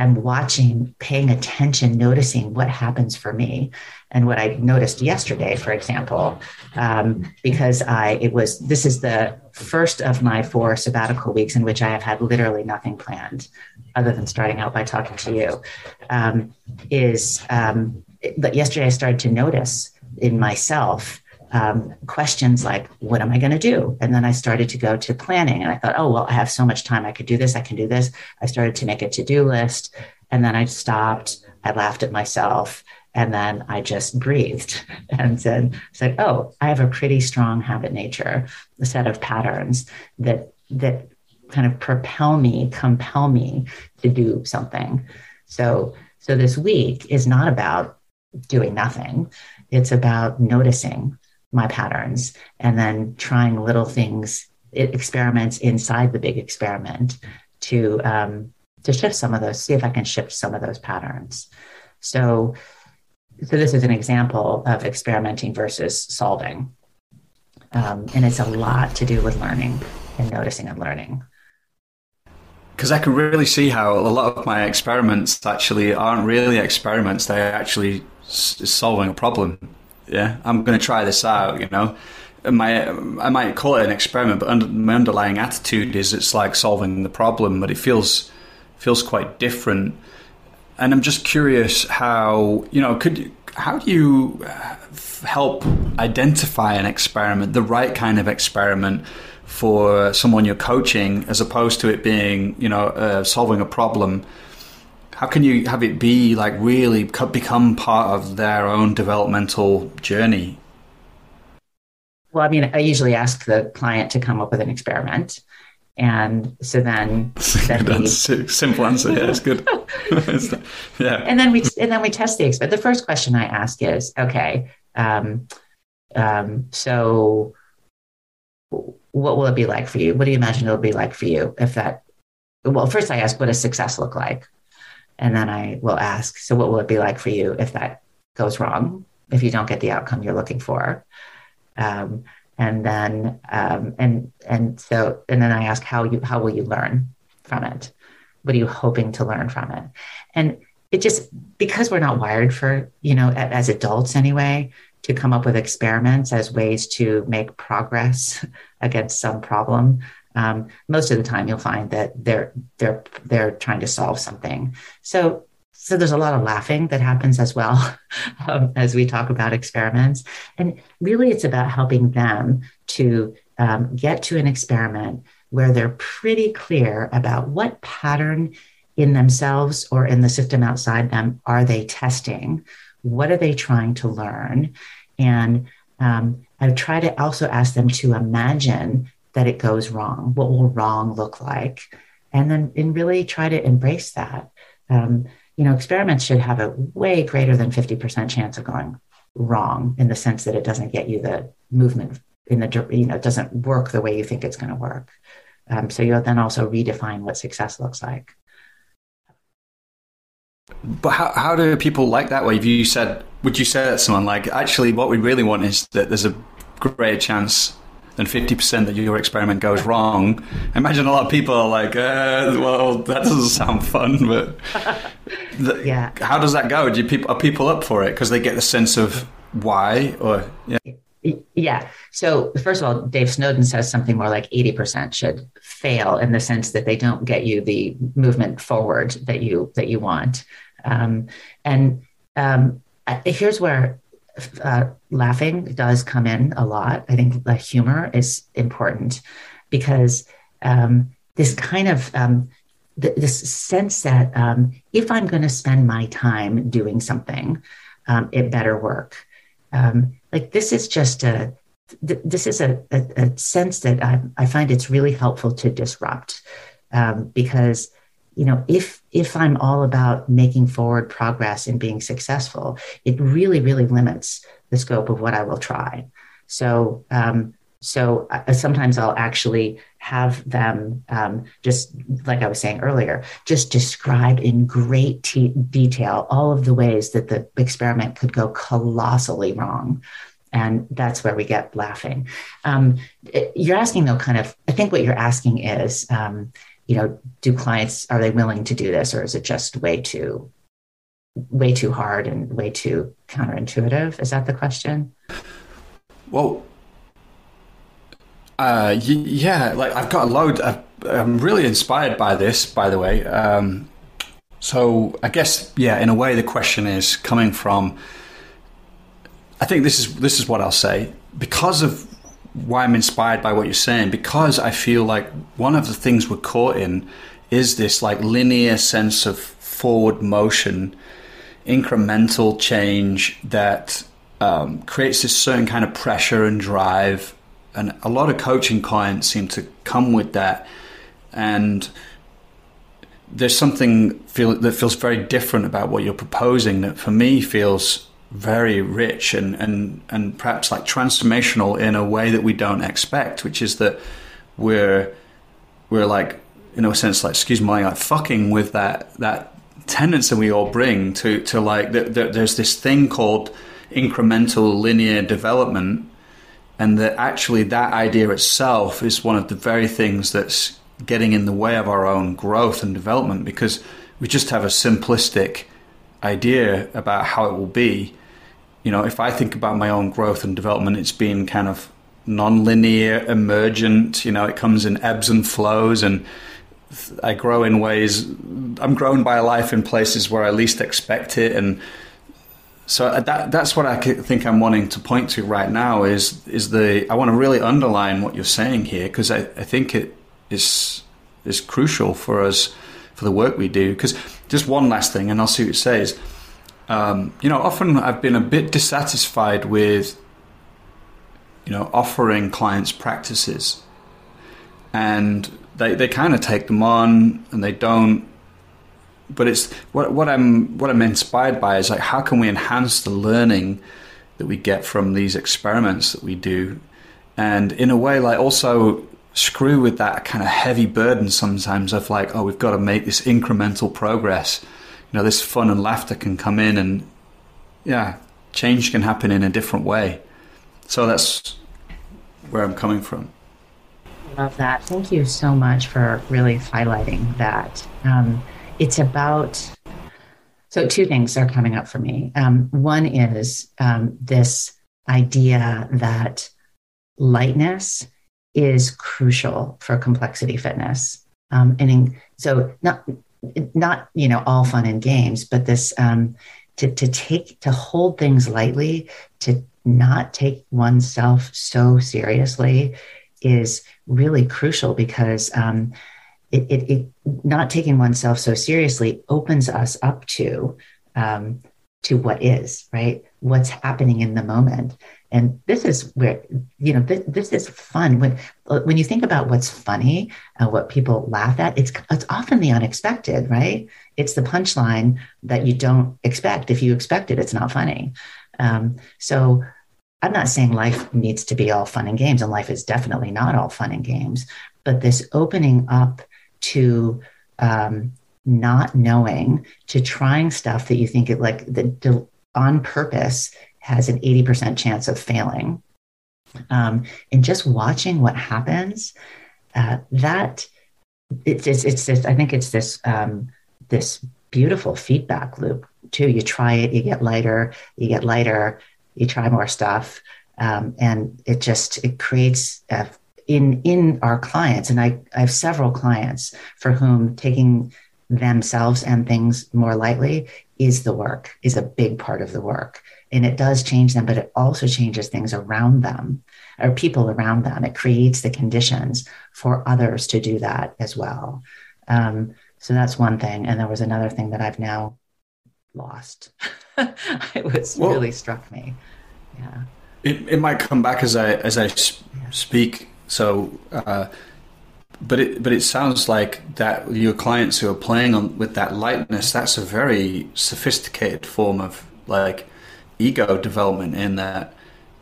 and watching, paying attention, noticing what happens for me. And what I noticed yesterday, for example, um, because I it was this is the first of my four sabbatical weeks in which I have had literally nothing planned, other than starting out by talking to you. Um, is um, but yesterday I started to notice in myself um, questions like, what am I going to do? And then I started to go to planning and I thought, oh, well, I have so much time. I could do this. I can do this. I started to make a to do list. And then I stopped. I laughed at myself. And then I just breathed and said, said, oh, I have a pretty strong habit nature, a set of patterns that, that kind of propel me, compel me to do something. So, so this week is not about doing nothing. It's about noticing my patterns and then trying little things experiments inside the big experiment to um, to shift some of those see if i can shift some of those patterns. So so this is an example of experimenting versus solving. Um, and it's a lot to do with learning and noticing and learning. Because I can really see how a lot of my experiments actually aren't really experiments; they're actually solving a problem yeah, I'm going to try this out, you know. My, I might call it an experiment, but under, my underlying attitude is it's like solving the problem, but it feels feels quite different. And I'm just curious how you know could how do you uh, help identify an experiment, the right kind of experiment for someone you're coaching, as opposed to it being, you know, uh, solving a problem? How can you have it be like really become part of their own developmental journey? Well, I mean, I usually ask the client to come up with an experiment. And so then, then we, simple answer. Yeah, it's good. yeah. And then we and then we test the experiment. The first question I ask is, okay, um, um, so what will it be like for you? What do you imagine it'll be like for you if that? Well, first I ask, what does success look like? And then I will ask, so what will it be like for you if that goes wrong? If you don't get the outcome you're looking for? Um, and then um, and and so and then I ask how you how will you learn from it? What are you hoping to learn from it? And it just because we're not wired for you know as adults anyway to come up with experiments as ways to make progress against some problem. Um, most of the time, you'll find that they're they're they're trying to solve something. So so there's a lot of laughing that happens as well um, as we talk about experiments. And really, it's about helping them to um, get to an experiment where they're pretty clear about what pattern in themselves or in the system outside them are they testing? What are they trying to learn? And um, I try to also ask them to imagine that it goes wrong. What will wrong look like? And then and really try to embrace that. Um, you know, experiments should have a way greater than 50% chance of going wrong in the sense that it doesn't get you the movement in the, you know, it doesn't work the way you think it's going to work. Um, so you'll then also redefine what success looks like. But how, how do people like that way? You said, would you say that someone like, actually, what we really want is that there's a greater chance than 50% that your experiment goes wrong. I imagine a lot of people are like, uh, well, that doesn't sound fun, but the, yeah. how does that go? Do people, are people up for it because they get the sense of why or, yeah. Yeah. So first of all, Dave Snowden says something more like 80% should fail in the sense that they don't get you the movement forward that you that you want. Um, and um, here's where uh, laughing does come in a lot. I think the humor is important because um, this kind of um, th- this sense that um, if I'm going to spend my time doing something, um, it better work. Um, like this is just a th- this is a, a, a sense that I, I, find it's really helpful to disrupt um, because you know if if i'm all about making forward progress and being successful it really really limits the scope of what i will try. So um, so uh, sometimes i'll actually have them um, just like i was saying earlier just describe in great detail all of the ways that the experiment could go colossally wrong. And that's where we get laughing. Um, you're asking though kind of i think what you're asking is um, you know, do clients are they willing to do this, or is it just way too way too hard and way too counterintuitive? Is that the question? Well, uh, yeah, like I've got a load. i am really inspired by this, by the way. Um, so I guess, yeah, in a way, the question is coming from. I think this is this is what I'll say because of why I'm inspired by what you're saying because I feel like one of the things we're caught in is this like linear sense of forward motion, incremental change that um, creates this certain kind of pressure and drive. And a lot of coaching clients seem to come with that. And there's something feel, that feels very different about what you're proposing that for me feels very rich and, and, and perhaps like transformational in a way that we don't expect, which is that we're we're like in a sense like excuse my like fucking with that that tendency we all bring to to like th- th- there's this thing called incremental linear development and that actually that idea itself is one of the very things that's getting in the way of our own growth and development because we just have a simplistic idea about how it will be you know, if I think about my own growth and development, it's been kind of non-linear, emergent. You know, it comes in ebbs and flows, and I grow in ways. I'm grown by life in places where I least expect it, and so uh, that that's what I think I'm wanting to point to right now is is the I want to really underline what you're saying here because I, I think it is is crucial for us for the work we do. Because just one last thing, and I'll see what it says. Um, you know, often I've been a bit dissatisfied with you know offering clients practices, and they they kind of take them on and they don't. But it's what what I'm what I'm inspired by is like how can we enhance the learning that we get from these experiments that we do, and in a way like also screw with that kind of heavy burden sometimes of like oh we've got to make this incremental progress, you know this fun and laughter can come in and yeah change can happen in a different way, so that's where I'm coming from. Love that. Thank you so much for really highlighting that. Um, it's about so two things are coming up for me. Um, one is um, this idea that lightness is crucial for complexity fitness, um, and in, so not not you know all fun and games, but this um, to to take to hold things lightly, to not take oneself so seriously, is really crucial because um, it, it, it, not taking oneself so seriously opens us up to um, to what is right? What's happening in the moment and this is where you know this, this is fun. When when you think about what's funny uh, what people laugh at it's it's often the unexpected right? It's the punchline that you don't expect. If you expect it it's not funny. Um, so i'm not saying life needs to be all fun and games and life is definitely not all fun and games but this opening up to um, not knowing to trying stuff that you think it like that on purpose has an 80% chance of failing. Um, and just watching what happens uh, that it's, it's, it's this i think it's this um, this beautiful feedback loop too. You try it you get lighter you get lighter you try more stuff. Um, and it just it creates a in in our clients and I, I have several clients for whom taking themselves and things more lightly is the work is a big part of the work and it does change them but it also changes things around them or people around them. It creates the conditions for others to do that as well. Um, so that's one thing. And there was another thing that i've now lost. It was well, really struck me. Yeah. It, it might come back as i as i speak. So, uh, but it but it sounds like that your clients who are playing on with that lightness, that's a very sophisticated form of like ego development. In that,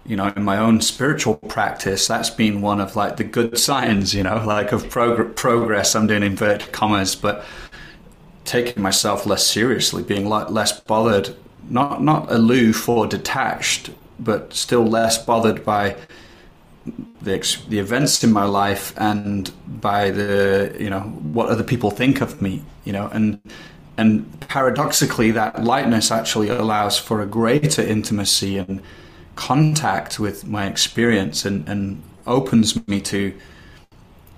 you know, in my own spiritual practice, that's been one of like the good signs, you know, like of prog- progress. I'm doing inverted commas, but taking myself less seriously, being like less bothered, not not aloof or detached, but still less bothered by the the events in my life and by the you know what other people think of me you know and and paradoxically that lightness actually allows for a greater intimacy and contact with my experience and and opens me to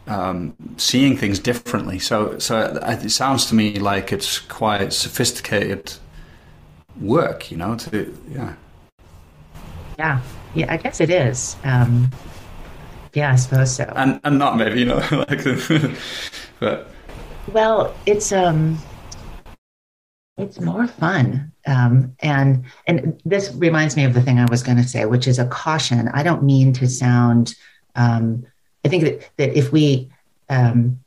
um, seeing things differently. So so it sounds to me like it's quite sophisticated work you know to yeah. Yeah. Yeah i guess it is. Um yeah, I suppose so. And and not maybe, you know, like but well, it's um it's more fun. Um, and and this reminds me of the thing I was going to say, which is a caution. I don't mean to sound. Um, I think that that if we, um,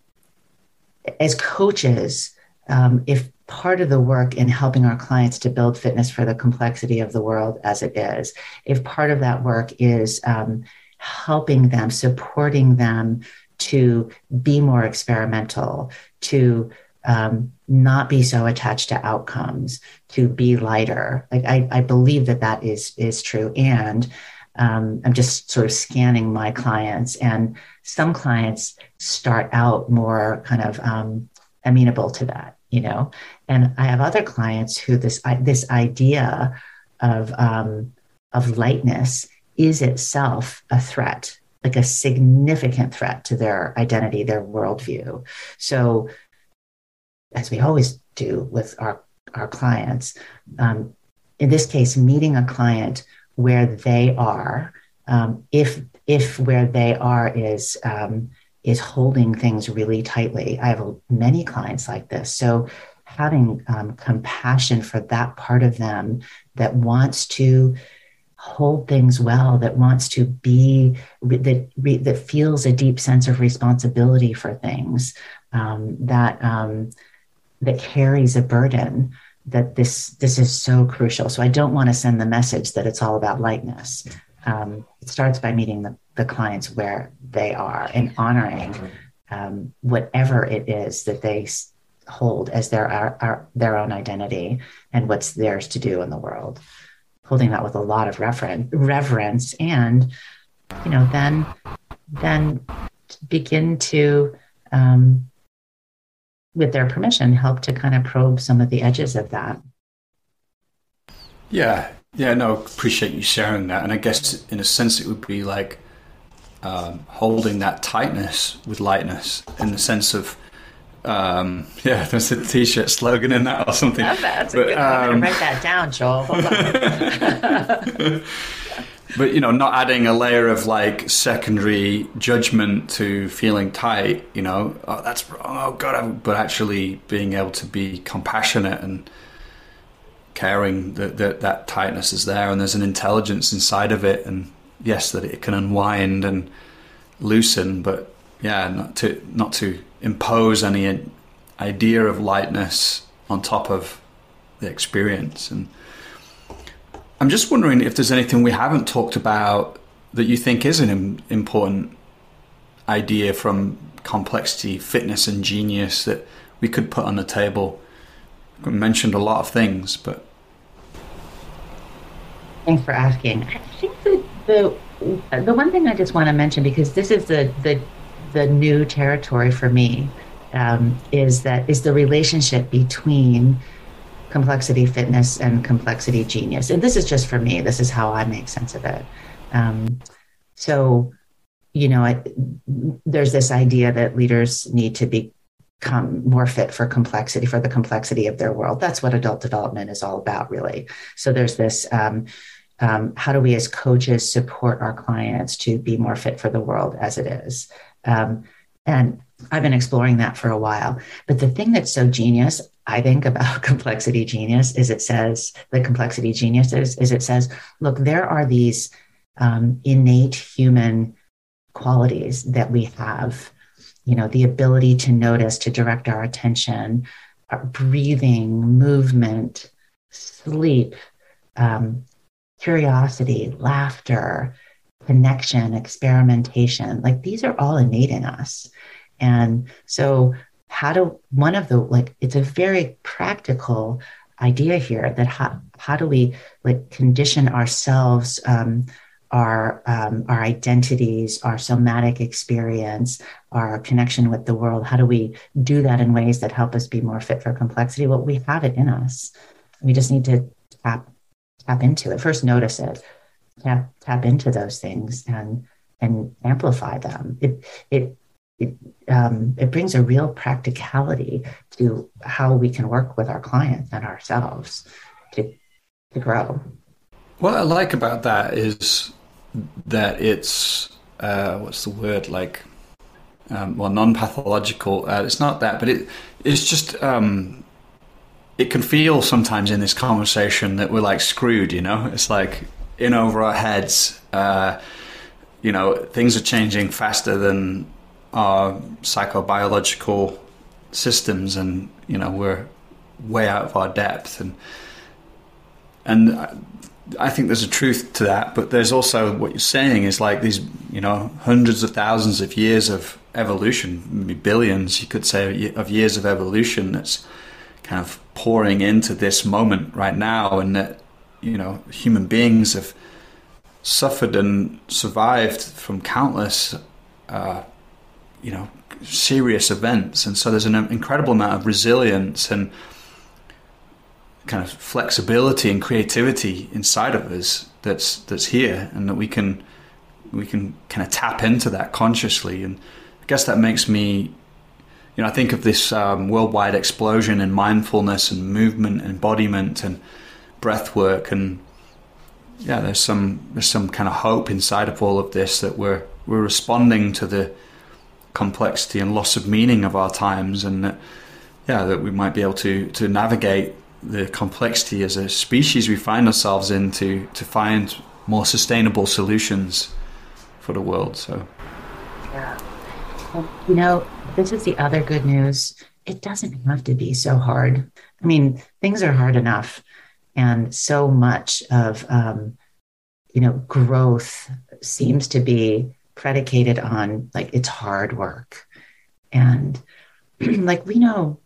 as coaches, um, if part of the work in helping our clients to build fitness for the complexity of the world as it is, if part of that work is um, helping them, supporting them to be more experimental, to um, not be so attached to outcomes, to be lighter. Like I, I believe that that is is true, and um, I'm just sort of scanning my clients, and some clients start out more kind of um, amenable to that, you know, and I have other clients who this this idea of um, of lightness is itself a threat, like a significant threat to their identity, their worldview. So, as we always do with our, our clients, um, in this case, meeting a client where they are, um, if if where they are is um, is holding things really tightly. I have many clients like this, so having um, compassion for that part of them that wants to hold things well, that wants to be that that feels a deep sense of responsibility for things, um, that um, that carries a burden that this this is so crucial. So I don't want to send the message that it's all about lightness. Um, it starts by meeting the, the clients where they are and honoring um, whatever it is that they hold as their our, our, their own identity and what's theirs to do in the world. Holding that with a lot of referen- reverence and you know then then begin to um, with their permission, help to kind of probe some of the edges of that. Yeah, yeah, no, appreciate you sharing that. And I guess in a sense, it would be like um, holding that tightness with lightness in the sense of, um, yeah, there's a t-shirt slogan in that or something. That's but, a good um, write that down, Joel. But you know not adding a layer of like secondary judgment to feeling tight you know oh, that's wrong. Oh god but actually being able to be compassionate and caring that, that that tightness is there and there's an intelligence inside of it and yes that it can unwind and loosen. But yeah not to not to impose any idea of lightness on top of the experience. And I'm just wondering if there's anything we haven't talked about that you think is an important idea from complexity, fitness, and genius that we could put on the table. We mentioned a lot of things, but thanks for asking. I think the the the one thing I just want to mention because this is the the the new territory for me um, is that is the relationship between complexity fitness and complexity genius. And this is just for me, this is how I make sense of it. Um, so, you know, I, there's this idea that leaders need to become more fit for complexity, for the complexity of their world. That's what adult development is all about, really. So there's this. Um, um, how do we as coaches support our clients to be more fit for the world as it is um, and i've been exploring that for a while but the thing that's so genius I think about complexity genius is it says the complexity genius is, is it says, look, there are these um, innate human qualities that we have, you know, the ability to notice, to direct our attention, our breathing, movement, sleep, um, curiosity, laughter, connection, experimentation. Like these are all innate in us. And so how do one of the like it's a very practical idea here that how, how do we like condition ourselves um, our um, our identities our somatic experience our connection with the world? How do we do that in ways that help us be more fit for complexity? Well we have it in us. We just need to tap tap into it. First notice it. Tap tap into those things and and amplify them. It it it, um, it brings a real practicality to how we can work with our clients and ourselves to, to grow. What I like about that is that it's uh, what's the word? Like um, well non-pathological. Uh, it's not that but it it's just um, it can feel sometimes in this conversation that we're like screwed you know? It's like in over our heads uh, you know things are changing faster than our psychobiological systems, and you know we're way out of our depth, and and I think there's a truth to that. But there's also what you're saying is like these, you know, hundreds of thousands of years of evolution, maybe billions, you could say, of years of evolution that's kind of pouring into this moment right now, and that you know human beings have suffered and survived from countless uh, you know serious events, and so there's an incredible amount of resilience and kind of flexibility and creativity inside of us that's that's here, and that we can we can kind of tap into that consciously. And I guess that makes me, you know, I think of this um, worldwide explosion in mindfulness and movement and embodiment and breath work and yeah, there's some there's some kind of hope inside of all of this that we're we're responding to the complexity and loss of meaning of our times, and that yeah, that we might be able to to navigate the complexity as a species we find ourselves in to to find more sustainable solutions for the world. So yeah, you know, this is the other good news. It doesn't have to be so hard. I mean, things are hard enough and so much of um, you know growth seems to be predicated on like it's hard work. And like we know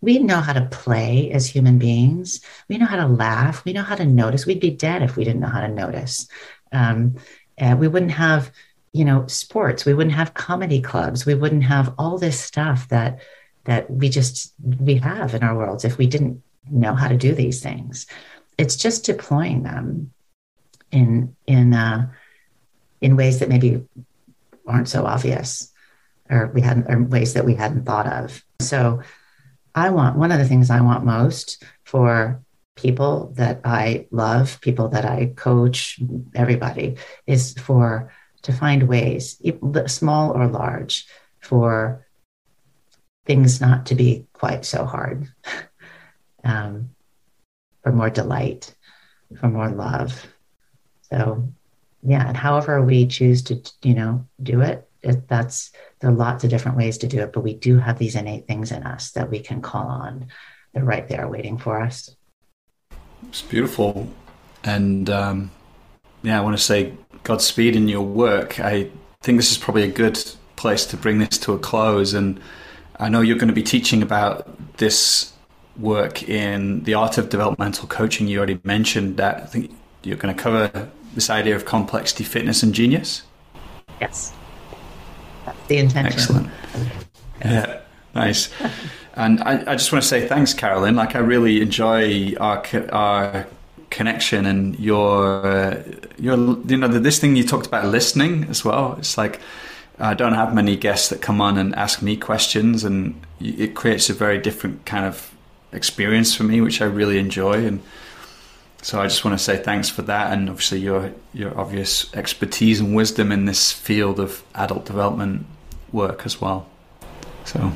we know how to play as human beings. We know how to laugh. We know how to notice. We'd be dead if we didn't know how to notice. Um, we wouldn't have you know sports. We wouldn't have comedy clubs. We wouldn't have all this stuff that that we just we have in our worlds if we didn't know how to do these things. It's just deploying them in in uh, in ways that maybe aren't so obvious, or we hadn't, or ways that we hadn't thought of. So, I want one of the things I want most for people that I love, people that I coach, everybody is for to find ways, small or large, for things not to be quite so hard. um, for more delight, for more love. So, yeah, and however we choose to, you know, do it, it, that's there are lots of different ways to do it, but we do have these innate things in us that we can call on. They're right there waiting for us. It's beautiful, and um, yeah, I want to say Godspeed in your work. I think this is probably a good place to bring this to a close, and I know you're going to be teaching about this work in the art of developmental coaching. You already mentioned that. I think you're going to cover this idea of complexity, fitness, and genius. Yes, that's the intention. Excellent. Yeah, nice. and I, I, just want to say thanks, Carolyn. Like I really enjoy our our connection and your uh, your you know this thing you talked about listening as well. It's like I don't have many guests that come on and ask me questions, and it creates a very different kind of experience for me, which I really enjoy. And so I just want to say thanks for that, and obviously your your obvious expertise and wisdom in this field of adult development work as well. So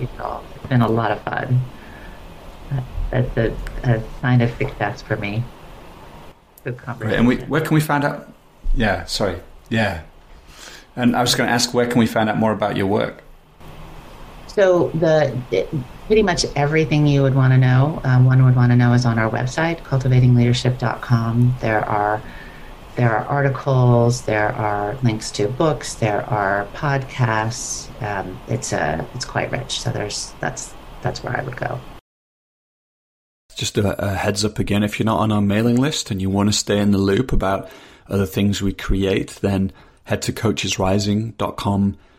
it's been a lot of fun. That's a, a sign of success for me. Good conversation. Right, and we, where can we find out? Yeah, sorry. Yeah. And I was going to ask, where can we find out more about your work? So the pretty much everything you would want to know, um, one would want to know, is on our website, cultivatingleadership.com. There are there are articles, there are links to books, there are podcasts. Um, it's a it's quite rich. So there's that's that's where I would go. Just a, a heads up again: if you're not on our mailing list and you want to stay in the loop about other things we create, then head to coachesrising.com